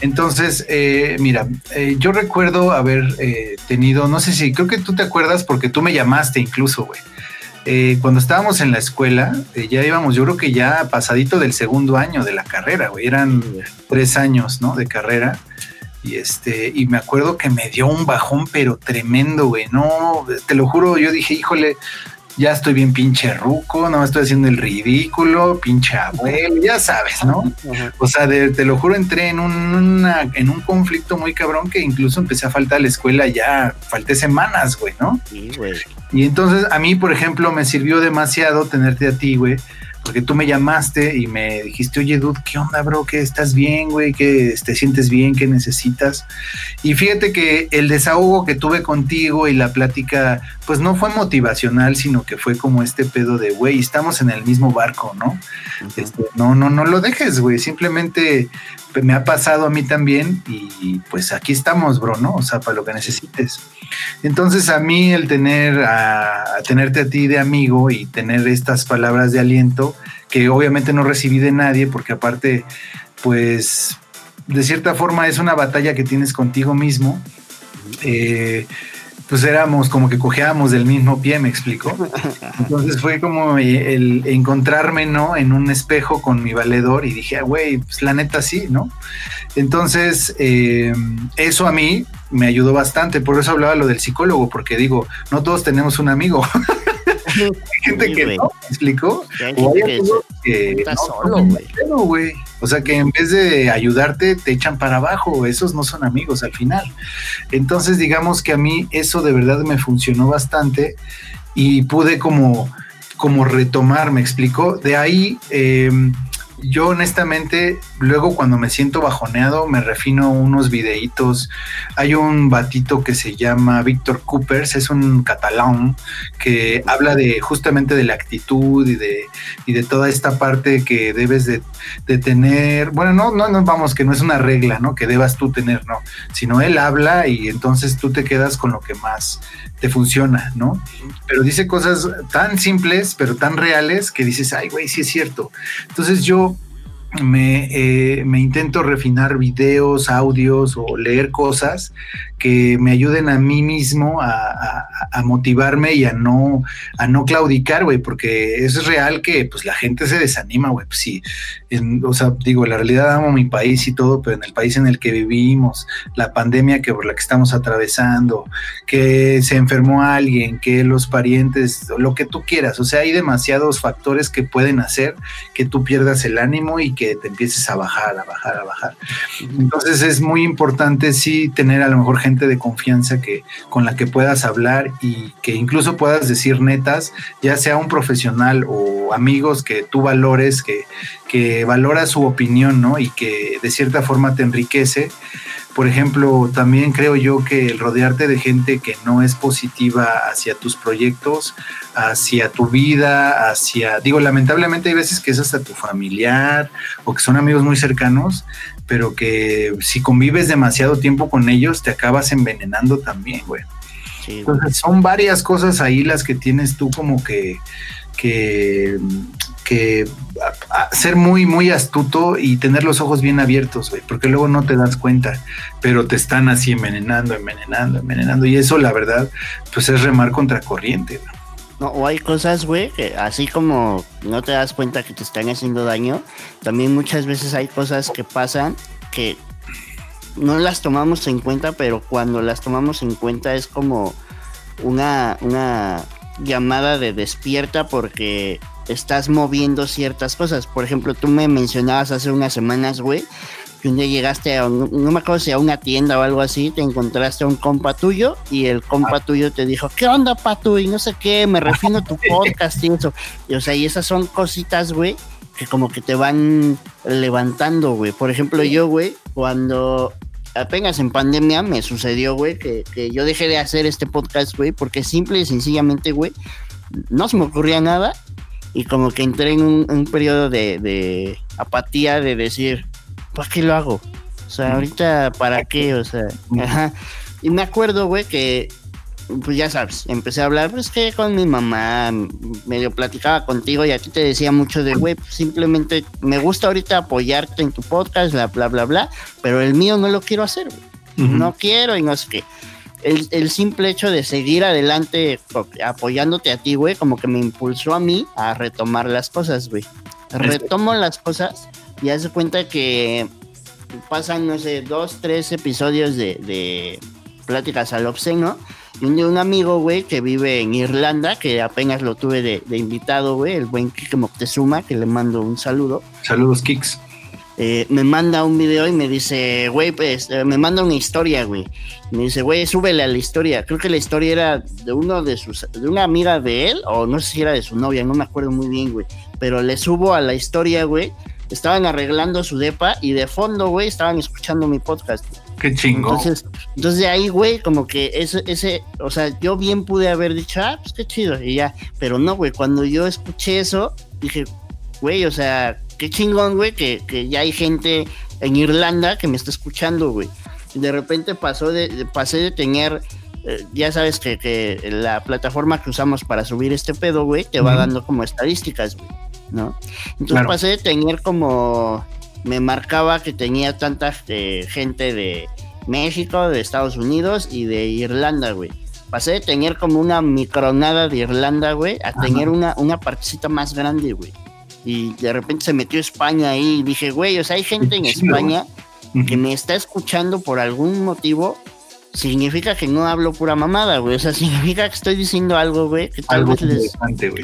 Entonces, eh, mira, eh, yo recuerdo haber eh, tenido, no sé si, creo que tú te acuerdas porque tú me llamaste incluso, güey. Eh, cuando estábamos en la escuela, eh, ya íbamos, yo creo que ya pasadito del segundo año de la carrera, güey. Eran tres años, ¿no? De carrera. Y este, y me acuerdo que me dio un bajón, pero tremendo, güey. No, te lo juro, yo dije, híjole, ya estoy bien pinche ruco, no estoy haciendo el ridículo, pinche abuelo, ya sabes, ¿no? O sea, de, te lo juro, entré en un, una, en un conflicto muy cabrón que incluso empecé a faltar a la escuela ya, falté semanas, güey, ¿no? Sí, güey. Y entonces a mí, por ejemplo, me sirvió demasiado tenerte a ti, güey, porque tú me llamaste y me dijiste, oye, dude, ¿qué onda, bro? ¿Qué estás bien, güey? ¿Qué te sientes bien? ¿Qué necesitas? Y fíjate que el desahogo que tuve contigo y la plática, pues no fue motivacional, sino que fue como este pedo de, güey, estamos en el mismo barco, ¿no? Uh -huh. este, no, no, no lo dejes, güey. Simplemente me ha pasado a mí también y pues aquí estamos, bro, ¿no? O sea, para lo que necesites. Entonces a mí el tener a, tenerte a ti de amigo y tener estas palabras de aliento que obviamente no recibí de nadie porque aparte pues de cierta forma es una batalla que tienes contigo mismo. Eh, pues éramos como que cojeábamos del mismo pie, me explico. Entonces fue como el encontrarme, ¿no? En un espejo con mi valedor y dije, güey, pues la neta sí, ¿no? Entonces, eh, eso a mí me ayudó bastante, por eso hablaba lo del psicólogo, porque digo, no todos tenemos un amigo. hay gente sí, que wey. no, ¿me explicó? O hay que, que no, solo, güey. O sea que en vez de ayudarte, te echan para abajo. Esos no son amigos al final. Entonces, digamos que a mí eso de verdad me funcionó bastante y pude como, como retomar, me explicó. De ahí, eh, yo honestamente, luego cuando me siento bajoneado, me refino unos videitos. Hay un batito que se llama Víctor Coopers, es un catalán que habla de justamente de la actitud y de, y de toda esta parte que debes de, de, tener. Bueno, no, no, no, vamos, que no es una regla, ¿no? Que debas tú tener, no. Sino él habla y entonces tú te quedas con lo que más te funciona, ¿no? Pero dice cosas tan simples, pero tan reales que dices, ay, güey, sí es cierto. Entonces yo me, eh, me, intento refinar videos, audios o leer cosas que me ayuden a mí mismo a, motivarme y a no, a no claudicar, güey, porque es real que pues la gente se desanima, güey. Pues sí, o sea, digo, la realidad amo mi país y todo, pero en el país en el que vivimos, la pandemia que por la que estamos atravesando, que se enfermó alguien, que los parientes, lo que tú quieras, o sea, hay demasiados factores que pueden hacer que tú pierdas el ánimo y que te empieces a bajar, a bajar, a bajar. Entonces es muy importante sí tener a lo mejor gente de confianza que con la que puedas hablar y que incluso puedas decir netas, ya sea un profesional o amigos que tú valores, que, que valora su opinión, ¿no? Y que de cierta forma te enriquece por ejemplo, también creo yo que el rodearte de gente que no es positiva hacia tus proyectos, hacia tu vida, hacia, digo, lamentablemente hay veces que es hasta tu familiar o que son amigos muy cercanos, pero que si convives demasiado tiempo con ellos te acabas envenenando también, güey. Entonces son varias cosas ahí las que tienes tú como que, que que ser muy, muy astuto y tener los ojos bien abiertos, güey, porque luego no te das cuenta, pero te están así envenenando, envenenando, envenenando. Y eso, la verdad, pues es remar contra corriente, No, o hay cosas, güey, que así como no te das cuenta que te están haciendo daño, también muchas veces hay cosas que pasan que no las tomamos en cuenta, pero cuando las tomamos en cuenta es como una, una llamada de despierta porque estás moviendo ciertas cosas. Por ejemplo, tú me mencionabas hace unas semanas, güey, que un día llegaste a, no me acuerdo si a una tienda o algo así, te encontraste a un compa tuyo y el compa ah. tuyo te dijo, ¿qué onda, Patu? Y no sé qué, me refino tu podcast y eso. Y, o sea, y esas son cositas, güey, que como que te van levantando, güey. Por ejemplo, yo, güey, cuando apenas en pandemia me sucedió, güey, que, que, yo dejé de hacer este podcast, güey, porque simple y sencillamente, güey, no se me ocurría nada y como que entré en un, periodo de, apatía de decir, ¿para qué lo hago? O sea, ahorita, ¿para qué? O sea, ajá. Y me acuerdo, güey, que, pues ya sabes, empecé a hablar, pues que con mi mamá, medio platicaba contigo y aquí te decía mucho de, güey, pues, simplemente me gusta ahorita apoyarte en tu podcast, bla, bla, bla, bla, pero el mío no lo quiero hacer, güey. No quiero y no sé qué el, simple hecho de seguir adelante apoyándote a ti, güey, como que me impulsó a mí a retomar las cosas, güey. Retomo las cosas y hace cuenta que pasan, no sé, dos, tres episodios de, pláticas al obsceno. Y un de un amigo, güey, que vive en Irlanda, que apenas lo tuve de, de invitado, güey, el buen Kike Moctezuma, que le mando un saludo. Saludos, Kicks. Eh, me manda un video y me dice, güey, pues, eh, me manda una historia, güey. Me dice, güey, súbele a la historia. Creo que la historia era de uno de sus, de una amiga de él, o no sé si era de su novia, no me acuerdo muy bien, güey. Pero le subo a la historia, güey. Estaban arreglando su depa y de fondo, güey, estaban escuchando mi podcast. Qué chingo. Entonces, entonces de ahí, güey, como que ese, ese, o sea, yo bien pude haber dicho, ah, pues qué chido, y ya. Pero no, güey, cuando yo escuché eso, dije, güey, o sea, qué chingón, güey, que, ya hay gente en Irlanda que me está escuchando, güey. De repente pasó de, pasé de tener, eh, ya sabes que, la plataforma que usamos para subir este pedo, güey, te va dando como estadísticas, güey, ¿no? Entonces pasé de tener como, me marcaba que tenía tanta eh, gente de México, de Estados Unidos y de Irlanda, güey. Pasé de tener como una micronada de Irlanda, güey, a tener una, una partecita más grande, güey y de repente se metió España ahí y dije, güey, o sea, hay gente en España que me está escuchando por algún motivo significa que no hablo pura mamada, güey. O sea, significa que estoy diciendo algo, güey, que tal vez les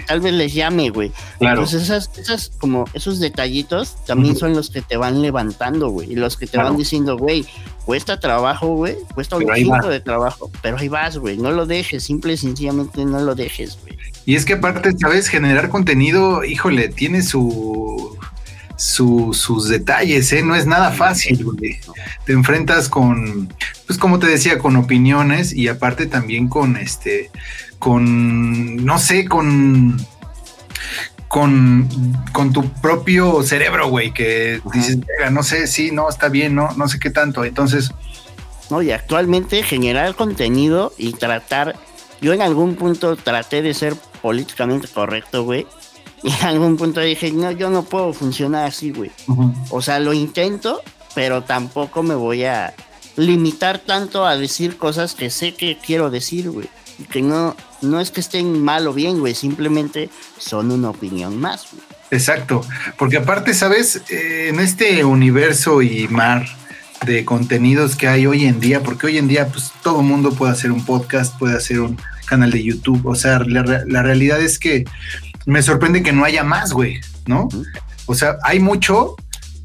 tal vez les llame, güey. Entonces esas, esas como esos detallitos también son los que te van levantando, güey, y los que te van diciendo, güey, cuesta trabajo, güey, cuesta un chingo de trabajo, pero ahí vas, güey, no lo dejes, simple y sencillamente no lo dejes, güey. Y es que aparte, sabes, generar contenido, híjole, tiene su sus detalles, ¿eh? No es nada fácil, güey. Te enfrentas con, pues como te decía, con opiniones y aparte también con este, con, no sé, con, con, con tu propio cerebro, güey, que dices, no sé, sí, no, está bien, no, no sé qué tanto. Entonces... No, y actualmente generar contenido y tratar, yo en algún punto traté de ser políticamente correcto, güey, Y en algún punto dije, no, yo no puedo funcionar así, güey. O sea, lo intento, pero tampoco me voy a limitar tanto a decir cosas que sé que quiero decir, güey. Que no, no es que estén mal o bien, güey, simplemente son una opinión más, güey. Exacto, porque aparte, ¿sabes? Eh, en este universo y mar de contenidos que hay hoy en día, porque hoy en día pues todo mundo puede hacer un podcast, puede hacer un canal de YouTube, o sea, la, la realidad es que me sorprende que no haya más, güey, ¿no? O sea, hay mucho,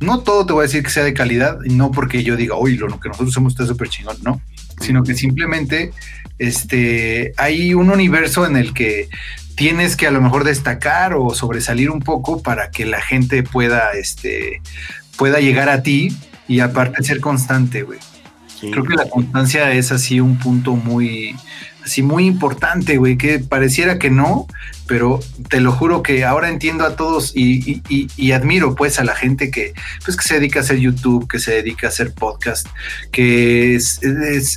no todo te voy a decir que sea de calidad, no porque yo diga, uy, lo que nosotros somos está súper chingón, no, sino que simplemente este, hay un universo en el que tienes que a lo mejor destacar o sobresalir un poco para que la gente pueda, este, pueda llegar a ti y aparte ser constante, güey. Creo que la constancia es así un punto muy, así muy importante, güey, que pareciera que no, pero te lo juro que ahora entiendo a todos y, admiro pues a la gente que, pues, que se dedica a hacer YouTube, que se dedica a hacer podcast, que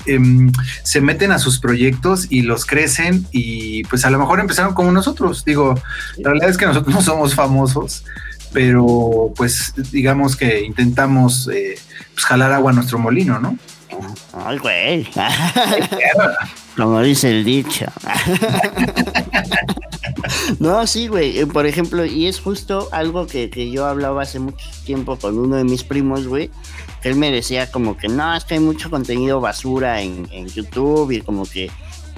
em, se meten a sus proyectos y los crecen y pues a lo mejor empezaron como nosotros. Digo, la realidad es que nosotros no somos famosos, pero pues digamos que intentamos eh, pues, jalar agua a nuestro molino, ¿no? Ay, güey. Como dice el dicho. no, sí, güey. Eh, por ejemplo, y es justo algo que, yo hablaba hace mucho tiempo con uno de mis primos, güey. Que él me decía como que no, es que hay mucho contenido basura en, YouTube y como que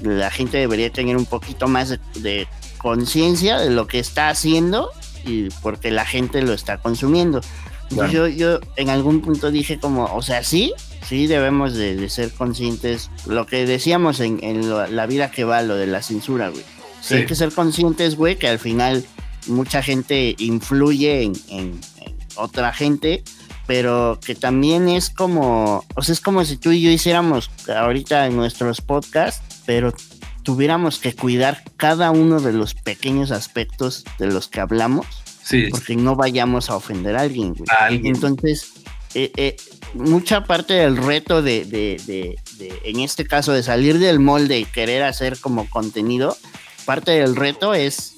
la gente debería tener un poquito más de, conciencia de lo que está haciendo y porque la gente lo está consumiendo. Yo, yo en algún punto dije como, o sea, sí, sí debemos de, ser conscientes, lo que decíamos en, la vida que va, lo de la censura, güey. Sí. Hay que ser conscientes, güey, que al final mucha gente influye en, otra gente, pero que también es como, o sea, es como si tú y yo hiciéramos ahorita en nuestros podcasts, pero tuviéramos que cuidar cada uno de los pequeños aspectos de los que hablamos, sí. porque no vayamos a ofender a alguien, güey. Entonces, eh, eh, mucha parte del reto de, en este caso, de salir del molde y querer hacer como contenido, parte del reto es,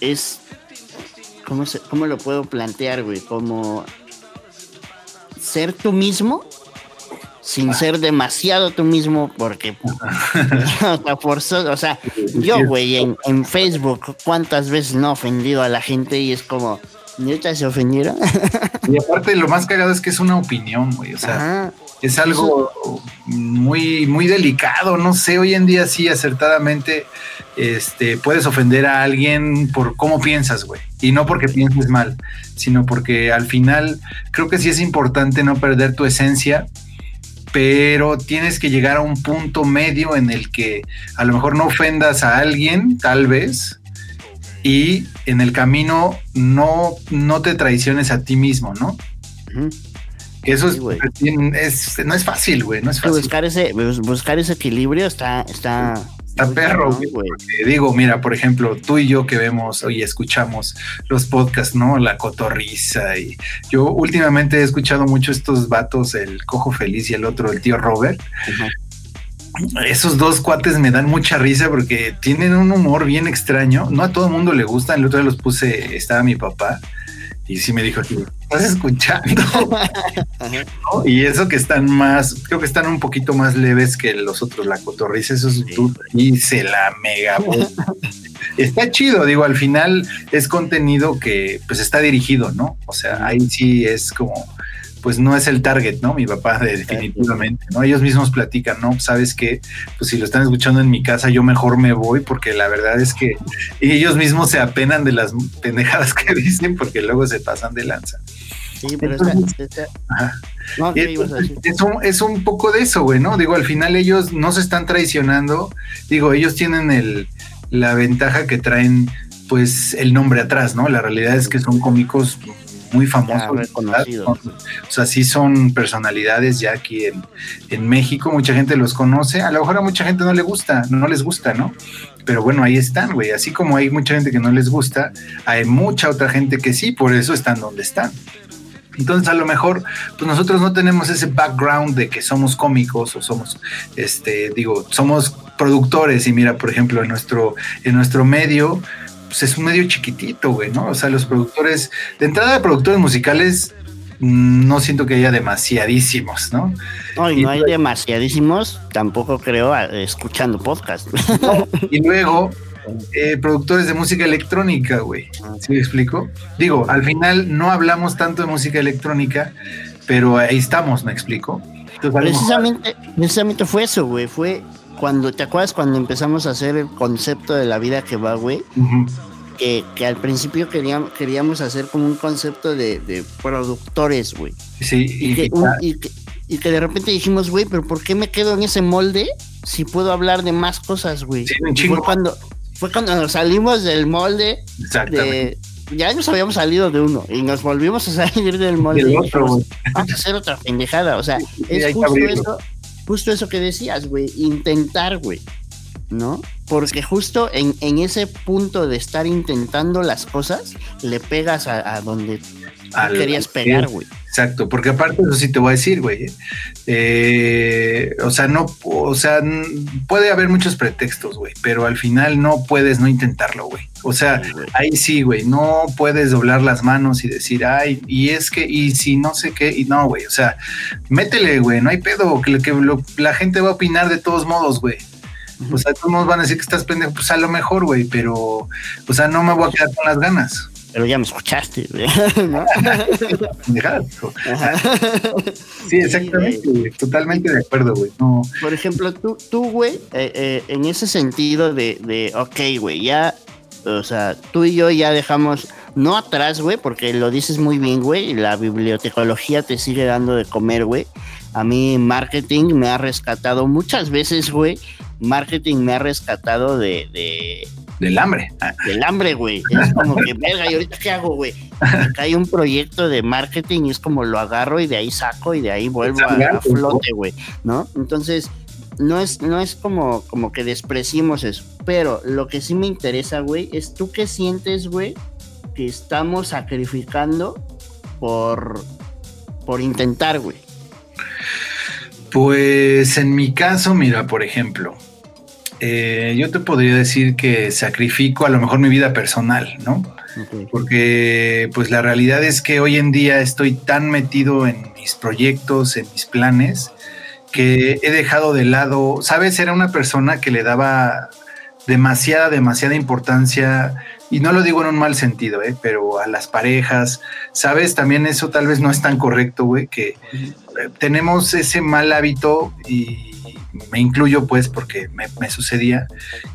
es, ¿cómo, se, cómo lo puedo plantear, güey? Como ser tú mismo sin ser demasiado tú mismo, porque, o sea, o sea, yo, güey, en, en Facebook, ¿cuántas veces no he ofendido a la gente y es como, ¿Neta se ofendieron? y aparte lo más cagado es que es una opinión, güey. O sea, es algo muy, muy delicado. No sé, hoy en día sí, acertadamente, este, puedes ofender a alguien por cómo piensas, güey. Y no porque pienses mal, sino porque al final creo que sí es importante no perder tu esencia pero tienes que llegar a un punto medio en el que a lo mejor no ofendas a alguien, tal vez, y en el camino no, no te traiciones a ti mismo, ¿no? Eso es, no es fácil, güey, no es fácil. Buscar ese, buscar ese equilibrio está, está, Está perro, güey. Digo, mira, por ejemplo, tú y yo que vemos y escuchamos los podcasts, ¿no? La cotorriza. Y yo últimamente he escuchado mucho estos vatos, el cojo feliz y el otro, el tío Robert esos dos cuates me dan mucha risa porque tienen un humor bien extraño. No a todo el mundo le gusta. El otro día los puse, estaba mi papá y sí me dijo, ¿estás escuchando? Y eso que están más, creo que están un poquito más leves que los otros, la cotorriza, esos y se la mega. está chido, digo, al final es contenido que pues está dirigido, ¿no? O sea, ahí sí es como pues no es el target, ¿no? Mi papá definitivamente, ¿no? Ellos mismos platican, ¿no? Sabes que, pues si lo están escuchando en mi casa, yo mejor me voy porque la verdad es que ellos mismos se apenan de las pendejadas que dicen porque luego se pasan de lanza. Sí, pero es, un, es un poco de eso, güey, ¿no? Digo, al final ellos no se están traicionando, digo, ellos tienen el, la ventaja que traen pues el nombre atrás, ¿no? La realidad es que son cómicos muy famosos. O sea, sí son personalidades ya aquí en, México, mucha gente los conoce, a lo mejor a mucha gente no le gusta, no les gusta, ¿no? Pero bueno, ahí están, güey. Así como hay mucha gente que no les gusta, hay mucha otra gente que sí, por eso están donde están. Entonces, a lo mejor, pues nosotros no tenemos ese background de que somos cómicos o somos, este, digo, somos productores. Y mira, por ejemplo, en nuestro, en nuestro medio, pues es un medio chiquitito, güey, ¿no? O sea, los productores, de entrada de productores musicales, mm, no siento que haya demasiadísimos, ¿no? No, y no hay demasiadísimos, tampoco creo, escuchando podcast. y luego, eh, productores de música electrónica, güey. ¿Sí me explico? Digo, al final no hablamos tanto de música electrónica, pero ahí estamos, ¿me explico? precisamente, precisamente fue eso, güey. Fue cuando, ¿te acuerdas cuando empezamos a hacer el concepto de la vida que va, güey? que, que, al principio queríamos, queríamos hacer como un concepto de, productores, güey. Sí, y, que, y, que, de repente dijimos, güey, pero ¿por qué me quedo en ese molde si puedo hablar de más cosas, güey? Sí, fue cuando fue cuando nos salimos del molde de ya nos habíamos salido de uno y nos volvimos a salir del molde. vamos a hacer otra pendejada. O sea, es justo eso, justo eso que decías, güey, intentar, güey, ¿no? Porque justo en, en, ese punto de estar intentando las cosas, le pegas a, donde querías pegar, güey. Exacto, porque aparte eso sí te voy a decir, güey. Eh, o sea, no, o sea, puede haber muchos pretextos, güey, pero al final no puedes no intentarlo, güey. O sea, ahí sí, güey, no puedes doblar las manos y decir, ay, y es que, y si no sé qué, y no, güey, o sea, métele, güey, no hay pedo, que, que la gente va a opinar de todos modos, güey. O sea, todos van a decir que estás pendejo, pues a lo mejor, güey, pero, o sea, no me voy a quedar con las ganas pero ya me escuchaste, ¿no? sí, exactamente, Totalmente de acuerdo, güey. Por ejemplo, tú, tú güey, eh, eh, en ese sentido de, de ok, güey, ya, o sea, tú y yo ya dejamos, no atrás, güey, porque lo dices muy bien, güey, y la bibliotecología te sigue dando de comer, güey. A mí marketing me ha rescatado muchas veces, güey. Marketing me ha rescatado de del hambre. Del hambre, güey. Es como que, verga, ¿y ahorita qué hago, güey? Acá hay un proyecto de marketing y es como lo agarro y de ahí saco y de ahí vuelvo a, flote, güey, ¿no? Entonces, no es, no es como, como que despreciemos eso. Pero lo que sí me interesa, güey, es tú qué sientes, güey, que estamos sacrificando por, por intentar, güey. Pues en mi caso, mira, por ejemplo, eh, yo te podría decir que sacrifico a lo mejor mi vida personal, ¿no? Porque pues la realidad es que hoy en día estoy tan metido en mis proyectos, en mis planes, que he dejado de lado, sabes, era una persona que le daba demasiada, demasiada importancia, y no lo digo en un mal sentido, ¿eh? pero a las parejas, sabes, también eso tal vez no es tan correcto, güey, que tenemos ese mal hábito y me incluyo pues porque me, sucedía,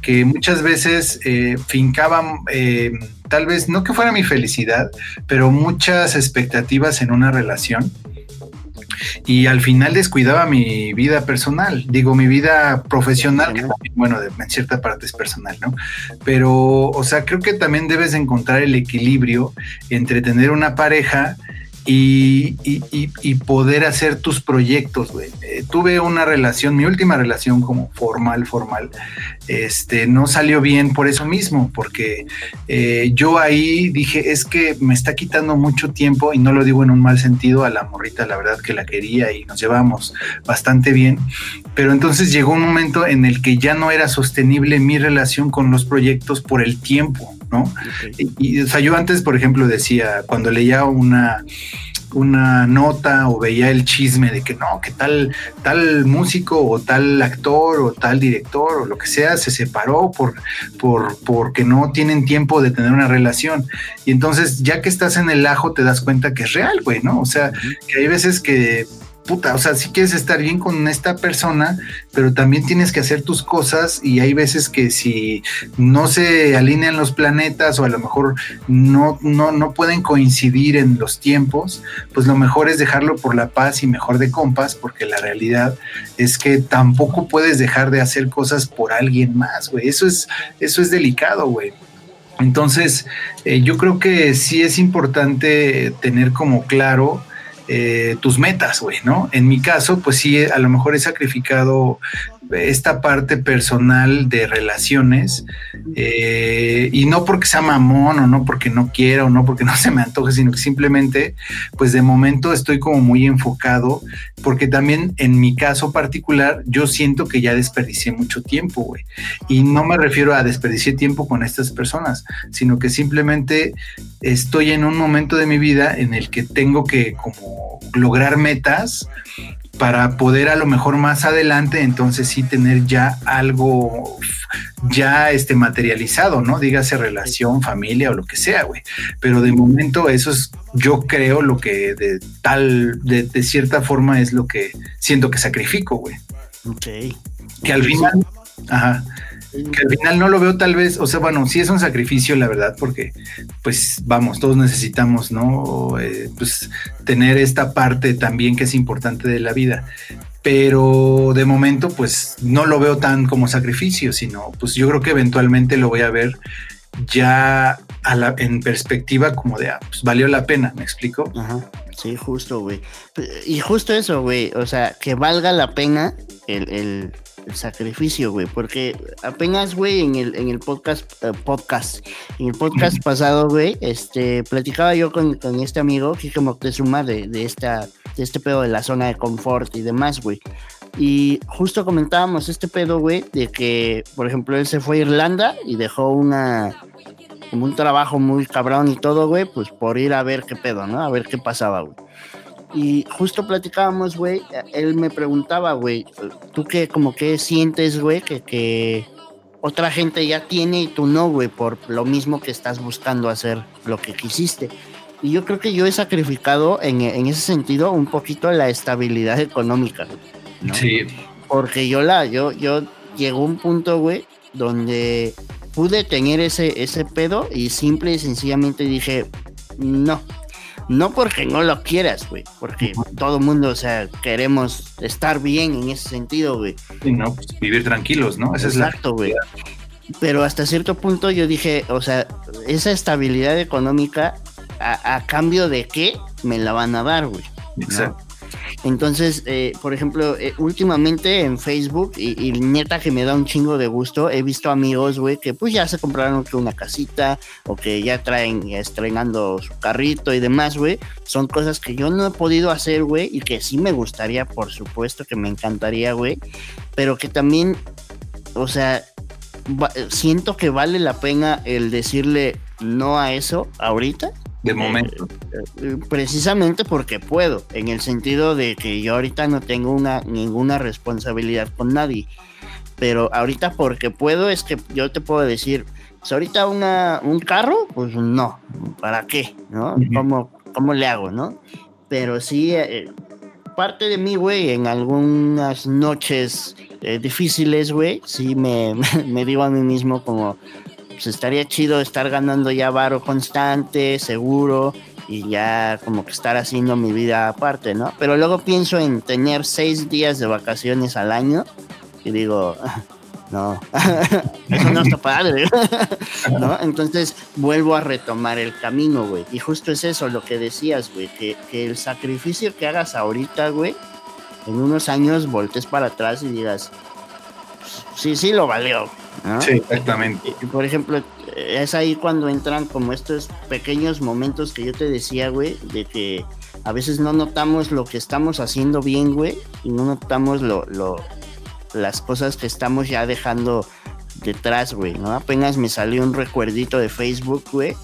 que muchas veces eh, fincaban, eh, tal vez no que fuera mi felicidad, pero muchas expectativas en una relación y al final descuidaba mi vida personal, digo mi vida profesional, que también, bueno, en cierta parte es personal, ¿no? Pero, o sea, creo que también debes encontrar el equilibrio entre tener una pareja y, y, poder hacer tus proyectos, güey. Eh, tuve una relación, mi última relación como formal, formal, este, no salió bien por eso mismo, porque eh, yo ahí dije, es que me está quitando mucho tiempo, y no lo digo en un mal sentido, a la morrita, la verdad que la quería y nos llevamos bastante bien, pero entonces llegó un momento en el que ya no era sostenible mi relación con los proyectos por el tiempo. ¿No? Y, o sea, yo antes, por ejemplo, decía, cuando leía una, una nota o veía el chisme de que no, que tal, tal músico o tal actor o tal director o lo que sea se separó por, por, porque no tienen tiempo de tener una relación. Y entonces, ya que estás en el ajo, te das cuenta que es real, güey, ¿no? O sea, que hay veces que puta, o sea, sí quieres estar bien con esta persona, pero también tienes que hacer tus cosas y hay veces que si no se alinean los planetas o a lo mejor no, no, no pueden coincidir en los tiempos, pues lo mejor es dejarlo por la paz y mejor de compas, porque la realidad es que tampoco puedes dejar de hacer cosas por alguien más, güey. Eso es, eso es delicado, güey. Entonces, eh, yo creo que sí es importante tener como claro eh, tus metas, güey, ¿no? En mi caso, pues sí, a lo mejor he sacrificado esta parte personal de relaciones eh, y no porque sea mamón o no porque no quiera o no porque no se me antoje, sino que simplemente, pues de momento estoy como muy enfocado porque también en mi caso particular yo siento que ya desperdicié mucho tiempo, güey. Y no me refiero a desperdiciar tiempo con estas personas, sino que simplemente estoy en un momento de mi vida en el que tengo que como lograr metas para poder a lo mejor más adelante entonces sí tener ya algo ya este materializado, ¿no? Dígase relación, familia o lo que sea, güey. Pero de momento eso es, yo creo lo que de tal, de, de cierta forma es lo que siento que sacrifico, güey. Ok. Que al final, ajá, que al final no lo veo tal vez, o sea, bueno, sí es un sacrificio, la verdad, porque pues vamos, todos necesitamos, ¿no? Eh, pues tener esta parte también que es importante de la vida. Pero de momento, pues no lo veo tan como sacrificio, sino pues yo creo que eventualmente lo voy a ver ya en perspectiva como de, ah, pues valió la pena, ¿me explico? Ajá, sí, justo, güey. Y justo eso, güey, o sea, que valga la pena el el sacrificio, güey, porque apenas, güey, en el, en el podcast, eh, podcast, en el podcast pasado, güey, este, platicaba yo con, con este amigo, Kike Moctezuma, de, de, esta, de este pedo de la zona de confort y demás, güey. Y justo comentábamos este pedo, güey, de que, por ejemplo, él se fue a Irlanda y dejó una, como un trabajo muy cabrón y todo, güey, pues por ir a ver qué pedo, ¿no? A ver qué pasaba, güey. Y justo platicábamos, güey, él me preguntaba, güey, ¿tú qué, como qué sientes, güey, que, que otra gente ya tiene y tú no, güey, por lo mismo que estás buscando hacer lo que quisiste? Y yo creo que yo he sacrificado en, en ese sentido un poquito la estabilidad económica. ¿no? Sí. Porque yo la, yo, yo llegó un punto, güey, donde pude tener ese, ese pedo y simple y sencillamente dije, no, no porque no lo quieras, güey, porque todo mundo, o sea, queremos estar bien en ese sentido, güey. Sí, no, pues vivir tranquilos, ¿no? Esa Exacto, güey. Pero hasta cierto punto yo dije, o sea, esa estabilidad económica, a, a cambio de qué me la van a dar, güey. Exacto. Entonces, eh, por ejemplo, eh, últimamente en Facebook, y, y, neta que me da un chingo de gusto, he visto amigos, güey, que pues ya se compraron una casita o que ya traen estrenando su carrito y demás, güey. Son cosas que yo no he podido hacer, güey, y que sí me gustaría, por supuesto, que me encantaría, güey, pero que también, o sea, siento que vale la pena el decirle no a eso ahorita de momento. Eh, precisamente porque puedo, en el sentido de que yo ahorita no tengo una, ninguna responsabilidad con nadie. Pero ahorita porque puedo es que yo te puedo decir, pues ahorita una, un carro, pues no, ¿para qué? ¿No? Uh -huh. ¿Cómo, ¿Cómo, le hago, no? Pero sí, eh, parte de mí, güey, en algunas noches eh, difíciles, güey, sí me, me digo a mí mismo como, pues estaría chido estar ganando ya varo constante, seguro, y ya como que estar haciendo mi vida aparte, ¿no? Pero luego pienso en tener seis días de vacaciones al año y digo, no, eso no está padre, ¿no? Entonces vuelvo a retomar el camino, güey. Y justo es eso lo que decías, güey, que, que el sacrificio que hagas ahorita, güey, en unos años voltees para atrás y digas, sí, sí lo valió. ¿No? Sí, exactamente. Por ejemplo, es ahí cuando entran como estos pequeños momentos que yo te decía, güey, de que a veces no notamos lo que estamos haciendo bien, güey, y no notamos lo, lo, las cosas que estamos ya dejando detrás, güey, ¿no? Apenas me salió un recuerdito de Facebook, güey,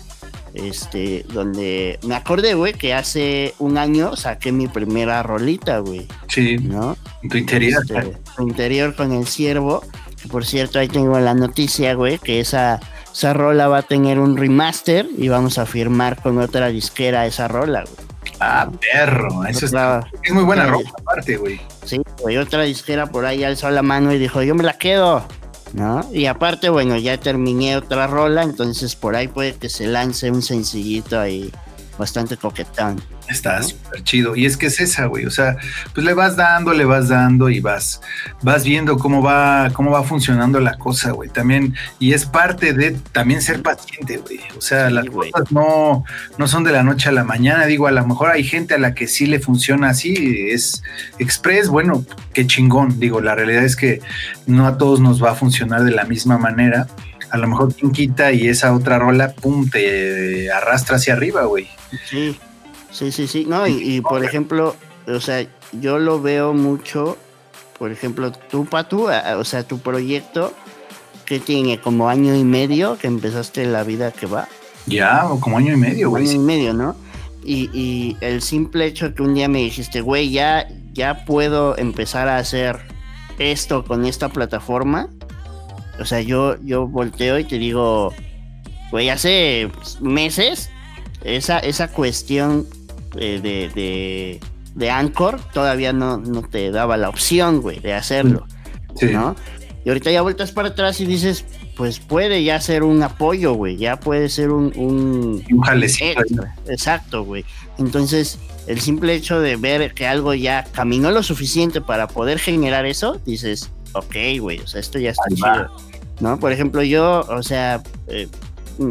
este, donde me acordé, güey, que hace un año saqué mi primera rolita, güey. Sí. ¿No? En tu interior. Este, tu interior con el ciervo. Por cierto, ahí tengo la noticia, güey, que esa, esa rola va a tener un remaster y vamos a firmar con otra disquera esa rola, güey. Ah, perro, eso otra, es, es muy buena rola aparte, güey. Sí, güey, otra disquera por ahí alzó la mano y dijo, yo me la quedo. ¿no? Y aparte, bueno, ya terminé otra rola, entonces por ahí puede que se lance un sencillito ahí bastante coquetón. Está súper chido. Y es que es esa, güey. O sea, pues le vas dando, le vas dando y vas, vas viendo cómo va, cómo va funcionando la cosa, güey. También, y es parte de también ser paciente, güey. O sea, las cosas no, no son de la noche a la mañana. Digo, a lo mejor hay gente a la que sí le funciona así. Es express, bueno, qué chingón. Digo, la realidad es que no a todos nos va a funcionar de la misma manera. A lo mejor quien quita y esa otra rola, pum, te arrastra hacia arriba, güey. Sí. Sí, sí, sí. No, y, por ejemplo, o sea, yo lo veo mucho, por ejemplo, tú, Patu, o sea, tu proyecto que tiene como año y medio que empezaste la vida que va. Ya, o como año y medio, güey. Año y medio, ¿no? Y, y, el simple hecho que un día me dijiste, güey, ya, ya puedo empezar a hacer esto con esta plataforma. O sea, yo, yo volteo y te digo, güey, hace meses esa, esa cuestión de, de, de, Anchor todavía no, no, te daba la opción, güey, de hacerlo. ¿No? Y ahorita ya vueltas para atrás y dices, pues puede ya ser un apoyo, güey, ya puede ser un... Un, un jalecito. Exacto, güey. Entonces, el simple hecho de ver que algo ya caminó lo suficiente para poder generar eso, dices, ok, güey, o sea, esto ya está chido. ¿No? Por ejemplo, yo, o sea, eh,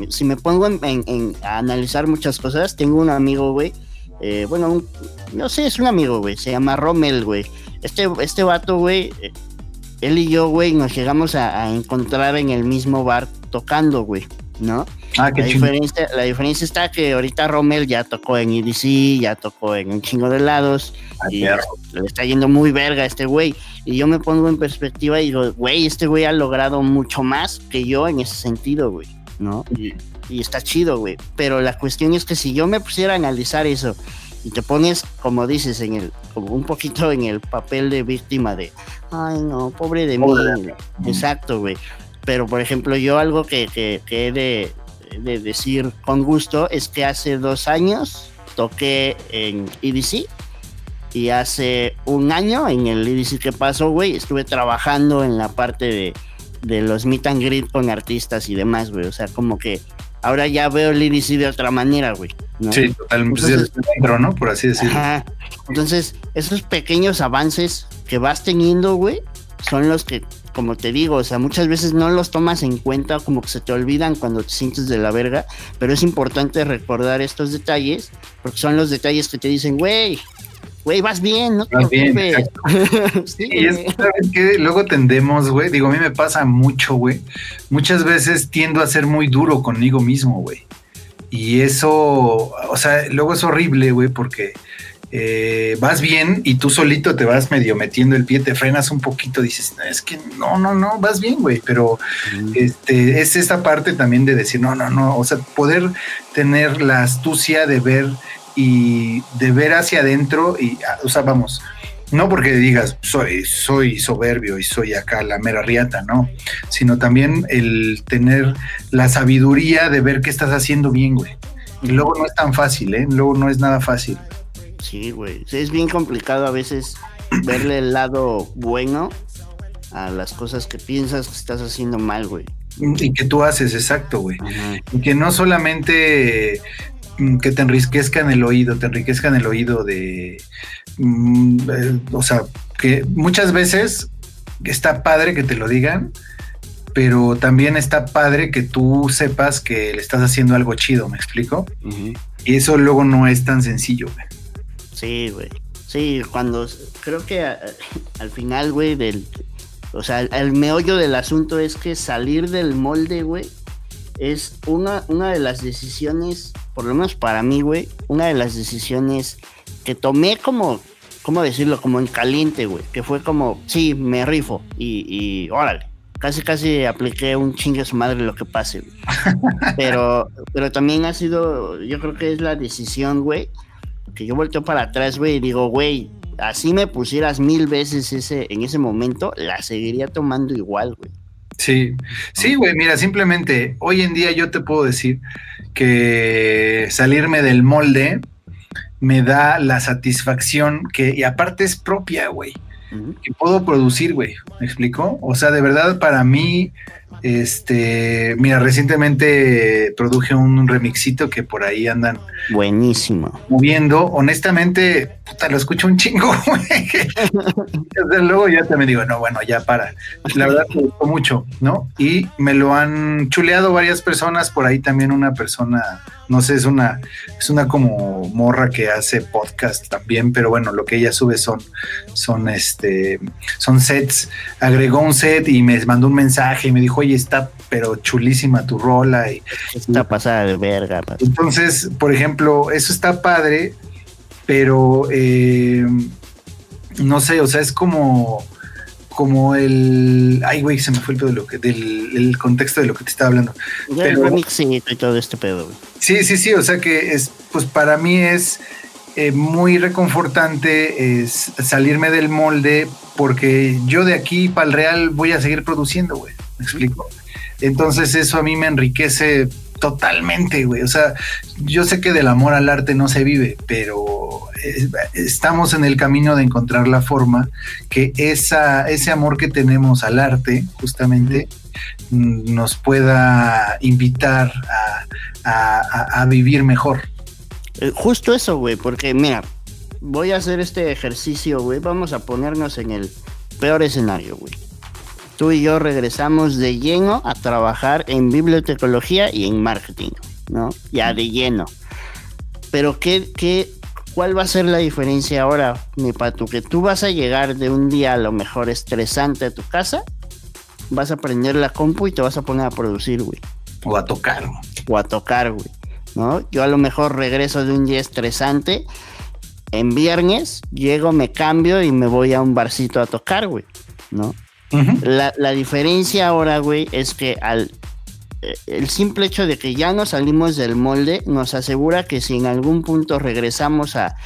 si me pongo en, a analizar muchas cosas, tengo un amigo, güey, eh, bueno, no sé, es un amigo, güey, se llama Rommel, güey. Este, este vato, güey, eh, él y yo, güey, nos llegamos a, encontrar en el mismo bar tocando, güey, ¿no? Ah, qué la, diferencia, la diferencia está que ahorita Rommel ya tocó en EDC, ya tocó en un chingo de lados, y le está yendo muy verga a este güey. Y yo me pongo en perspectiva y digo, güey, este güey ha logrado mucho más que yo en ese sentido, güey, ¿no? Y, y está chido, güey. Pero la cuestión es que si yo me pusiera a analizar eso y te pones, como dices, en el, como un poquito en el papel de víctima de, ay no, pobre de mí. Exacto, güey. Pero por ejemplo, yo algo que, que, que he de, de, decir con gusto es que hace dos años toqué en EDC y hace un año en el EDC que pasó, güey, estuve trabajando en la parte de, de los meet and greet con artistas y demás, güey. O sea, como que ahora ya veo el IDC de otra manera, güey. Sí, totalmente. Entonces, ¿no? Por así decirlo. Entonces, esos pequeños avances que vas teniendo, güey, son los que, como te digo, o sea, muchas veces no los tomas en cuenta, como que se te olvidan cuando te sientes de la verga, pero es importante recordar estos detalles, porque son los detalles que te dicen, güey, güey, vas bien, ¿no? Vas bien. sí, y es que luego tendemos, güey, digo, a mí me pasa mucho, güey. Muchas veces tiendo a ser muy duro conmigo mismo, güey. Y eso, o sea, luego es horrible, güey, porque eh, vas bien y tú solito te vas medio metiendo el pie, te frenas un poquito, dices, es que no, no, no, vas bien, güey, pero este, es esta parte también de decir, no, no, no, o sea, poder tener la astucia de ver y de ver hacia adentro y, ah, o sea, vamos, no porque digas soy, soy soberbio y soy acá la mera riata, no, sino también el tener la sabiduría de ver qué estás haciendo bien, güey. Y luego no es tan fácil, ¿eh? Luego no es nada fácil. Sí, güey. es bien complicado a veces verle el lado bueno a las cosas que piensas que estás haciendo mal, güey. Y que tú haces, exacto, güey. Y que no solamente que te enriquezcan el oído, te enriquezcan el oído de, mm, eh, o sea, que muchas veces está padre que te lo digan, pero también está padre que tú sepas que le estás haciendo algo chido, ¿me explico? Y eso luego no es tan sencillo, güey. Sí, güey. Sí, cuando creo que al final, güey, del, o sea, el meollo del asunto es que salir del molde, güey, es una, una de las decisiones, por lo menos para mí, güey, una de las decisiones que tomé como, ¿cómo decirlo? Como en caliente, güey, que fue como, sí, me rifo y, y órale. Casi, casi apliqué un chingue a su madre lo que pase, güey. Pero, pero también ha sido, yo creo que es la decisión, güey, que yo volteo para atrás, güey, y digo, güey, así me pusieras mil veces ese, en ese momento, la seguiría tomando igual, güey. Sí, sí, güey, mira, simplemente hoy en día yo te puedo decir que salirme del molde me da la satisfacción que, y aparte es propia, güey. que puedo producir, güey. ¿Me explico? O sea, de verdad, para mí, este, mira, recientemente produje un remixito que por ahí andan. Buenísimo. Moviendo. Honestamente, puta, lo escucho un chingo, güey. Desde luego ya también digo, no, bueno, ya para. La verdad me gustó mucho, ¿no? Y me lo han chuleado varias personas, por ahí también una persona no sé, es una, es una como morra que hace podcast también, pero bueno, lo que ella sube son, son este, son sets. Agregó un set y me mandó un mensaje y me dijo, oye, está pero chulísima tu rola. Y, está pasada de verga. Entonces, por ejemplo, eso está padre, pero eh, no sé, o sea, es como como el. Ay, güey, se me fue el pedo de lo que, del el contexto de lo que te estaba hablando. el y todo este pedo, Sí, sí, sí. O sea que es, pues para mí es eh, muy reconfortante es salirme del molde porque yo de aquí para el real voy a seguir produciendo, güey. ¿Me explico? Entonces eso a mí me enriquece totalmente, güey. O sea, yo sé que del amor al arte no se vive, pero eh, estamos en el camino de encontrar la forma que esa, ese amor que tenemos al arte, justamente, nos pueda invitar a, vivir mejor. Eh, justo eso, güey, porque mira, voy a hacer este ejercicio, güey. Vamos a ponernos en el peor escenario, güey tú y yo regresamos de lleno a trabajar en bibliotecología y en marketing, ¿no? Ya de lleno. Pero ¿qué, qué, cuál va a ser la diferencia ahora, mi patu? Que tú vas a llegar de un día a lo mejor estresante a tu casa, vas a prender la compu y te vas a poner a producir, güey. O a tocar. O a tocar, güey. ¿No? Yo a lo mejor regreso de un día estresante. En viernes llego, me cambio y me voy a un barcito a tocar, güey. ¿No? La, diferencia ahora, güey, es que al eh, el simple hecho de que ya no salimos del molde nos asegura que si en algún punto regresamos a,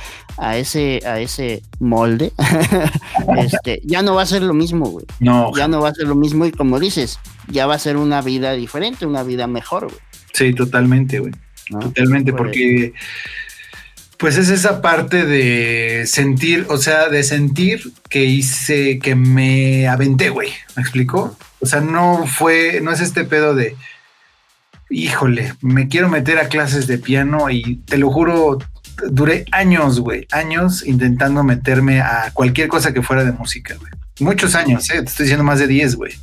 ese, a ese molde, este, ya no va a ser lo mismo, güey. No. Ya no va a ser lo mismo y como dices, ya va a ser una vida diferente, una vida mejor, güey. Sí, totalmente, güey. Totalmente, porque pues es esa parte de sentir, o sea, de sentir que hice, que me aventé, güey. ¿Me explico? O sea, no fue, no es este pedo de, híjole, me quiero meter a clases de piano y te lo juro, duré años, güey, años intentando meterme a cualquier cosa que fuera de música, güey. Muchos años, ¿eh? te estoy diciendo más de 10, güey.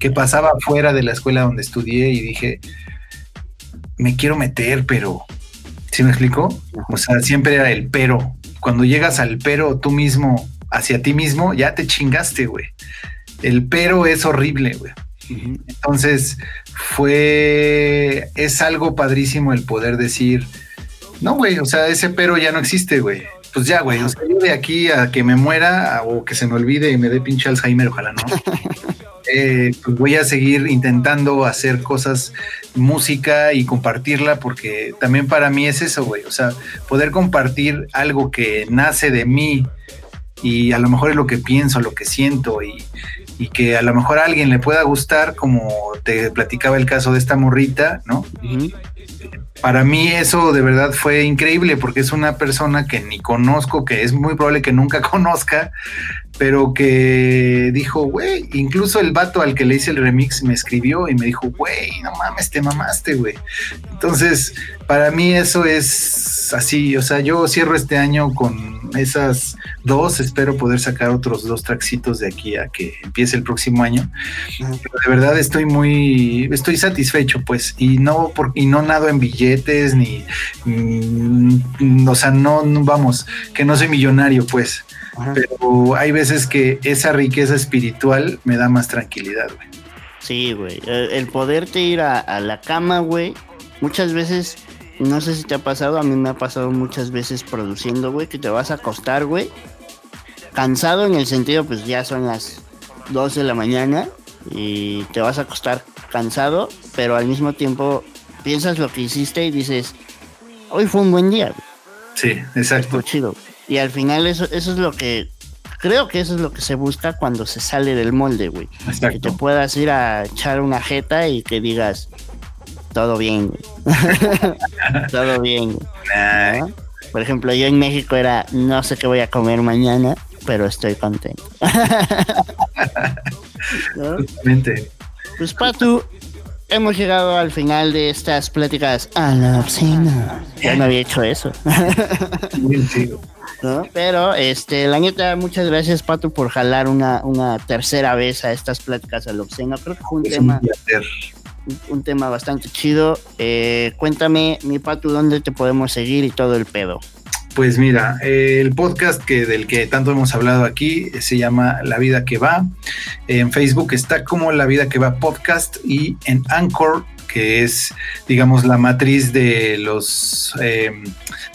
Que pasaba fuera de la escuela donde estudié y dije, me quiero meter, pero ¿Sí me explico? O sea, siempre era el pero. Cuando llegas al pero tú mismo, hacia ti mismo, ya te chingaste, güey. El pero es horrible, güey. Entonces, fue, es algo padrísimo el poder decir, no, güey, o sea, ese pero ya no existe, güey. Pues ya, güey, o sea, yo de aquí a que me muera o que se me olvide y me dé pinche Alzheimer, ojalá no. Eh, pues voy a seguir intentando hacer cosas, música y compartirla, porque también para mí es eso, güey. O sea, poder compartir algo que nace de mí y a lo mejor es lo que pienso, lo que siento y, que a lo mejor a alguien le pueda gustar, como te platicaba el caso de esta morrita, ¿no? Para mí eso de verdad fue increíble porque es una persona que ni conozco, que es muy probable que nunca conozca, pero que dijo, güey, incluso el vato al que le hice el remix me escribió y me dijo, güey, no mames, te mamaste, güey. Entonces, para mí eso es así, o sea, yo cierro este año con esas dos, espero poder sacar otros dos traxitos de aquí a que empiece el próximo año. Pero de verdad estoy muy, estoy satisfecho, pues, y no, por, y no nado en billetes, ni, mm, o sea, no, vamos, que no soy millonario, pues pero hay veces que esa riqueza espiritual me da más tranquilidad, güey. Sí, güey. El, poderte ir a, la cama, güey. Muchas veces, no sé si te ha pasado, a mí me ha pasado muchas veces produciendo, güey, que te vas a acostar, güey. Cansado en el sentido, pues ya son las 2 de la mañana y te vas a acostar cansado, pero al mismo tiempo piensas lo que hiciste y dices, hoy fue un buen día. Güey. Sí, exacto. chido. Y al final eso, eso es lo que creo que eso es lo que se busca cuando se sale del molde, güey. Que te puedas ir a echar una jeta y que digas, todo bien, güey. todo bien, Por ejemplo, yo en México era, no sé qué voy a comer mañana, pero estoy contento. Pues Patu, hemos llegado al final de estas pláticas a la obscena. Ya no había hecho eso. Pero, este, la neta, muchas gracias, Patu, por jalar una, una tercera vez a estas pláticas a la obscena. Creo que fue un tema. Un, tema bastante chido. Eh, cuéntame, mi Patu, dónde te podemos seguir y todo el pedo. Pues mira, el podcast que del que tanto hemos hablado aquí se llama La vida que va. En Facebook está como La vida que va podcast y en Anchor que es, digamos, la matriz de los em,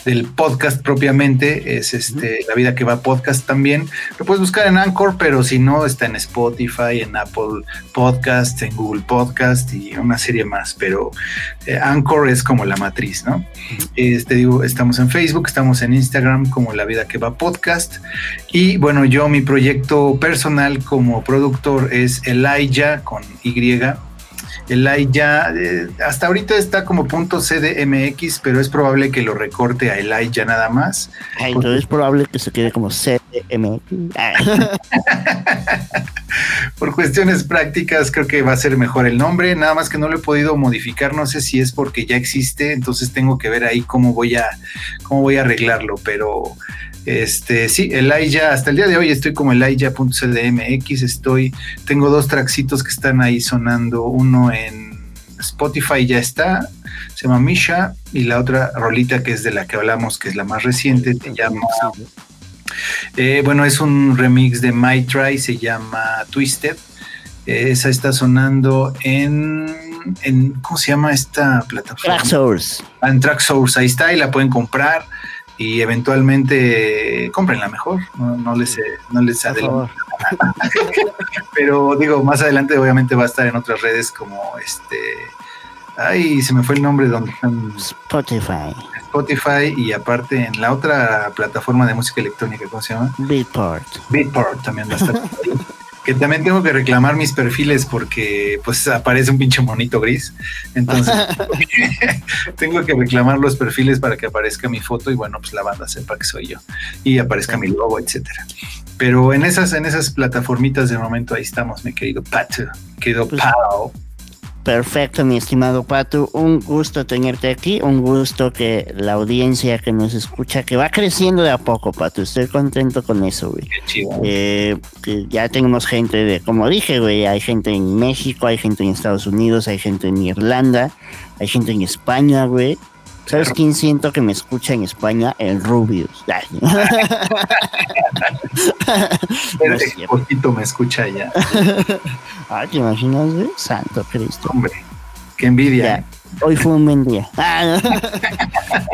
del podcast propiamente, es este La vida que va podcast también. Lo puedes buscar en Anchor, pero si no, está en Spotify, en Apple Podcast, en Google Podcast y una serie más. Pero eh, Anchor es como la matriz, ¿no? Este digo, estamos en Facebook, estamos en Instagram como La vida que va podcast. Y bueno, yo mi proyecto personal como productor es Elijah con Y el ya eh, hasta ahorita está como punto CDMX, pero es probable que lo recorte a el ya nada más. entonces es probable que se quede como CDMX. Por cuestiones prácticas creo que va a ser mejor el nombre, nada más que no lo he podido modificar, no sé si es porque ya existe, entonces tengo que ver ahí cómo voy a cómo voy a arreglarlo, pero este, sí, Elijah, hasta el día de hoy estoy como Elijah.cdmx, estoy, tengo dos traxitos que están ahí sonando, uno en Spotify ya está, se llama Misha, y la otra rolita que es de la que hablamos, que es la más reciente, se llama... Eh, bueno, es un remix de My Try, se llama Twisted. esa está sonando en, en, ¿Cómo se llama esta plataforma? Track Source. Ah, en Track Source, ahí está, y la pueden comprar y eventualmente comprenla mejor, no, les, no les adelanto. Pero digo, más adelante obviamente va a estar en otras redes como este... Ay, se me fue el nombre donde Spotify. Spotify y aparte en la otra plataforma de música electrónica, ¿cómo se llama? Beatport. Beatport también va a estar que también tengo que reclamar mis perfiles porque pues aparece un pinche monito gris. Entonces tengo que reclamar los perfiles para que aparezca mi foto y bueno, pues la banda sepa que soy yo y aparezca mi logo, etcétera. Pero en esas, en esas plataformitas de momento ahí estamos, mi querido Pato, querido pues, Pau. Perfecto, mi estimado Pato. Un gusto tenerte aquí. Un gusto que la audiencia que nos escucha, que va creciendo de a poco, Pato. Estoy contento con eso, güey. Eh, ya tenemos gente de, como dije, güey, hay gente en México, hay gente en Estados Unidos, hay gente en Irlanda, hay gente en España, güey. ¿Sabes quién siento que me escucha en España? El Rubius. El poquito me escucha ya. Ay, ¿te imaginas, güey? Santo Cristo. Hombre, qué envidia. hoy fue un buen día. Ah,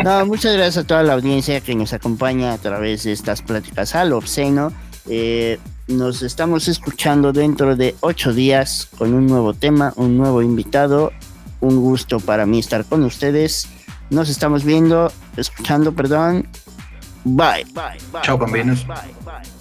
no. muchas gracias a toda la audiencia que nos acompaña a través de estas pláticas al obsceno. Eh, nos estamos escuchando dentro de ocho días con un nuevo tema, un nuevo invitado. Un gusto para mí estar con ustedes. Nos estamos viendo, escuchando, perdón. Bye. Chao, bambinos. Bye, bye, bye, bye.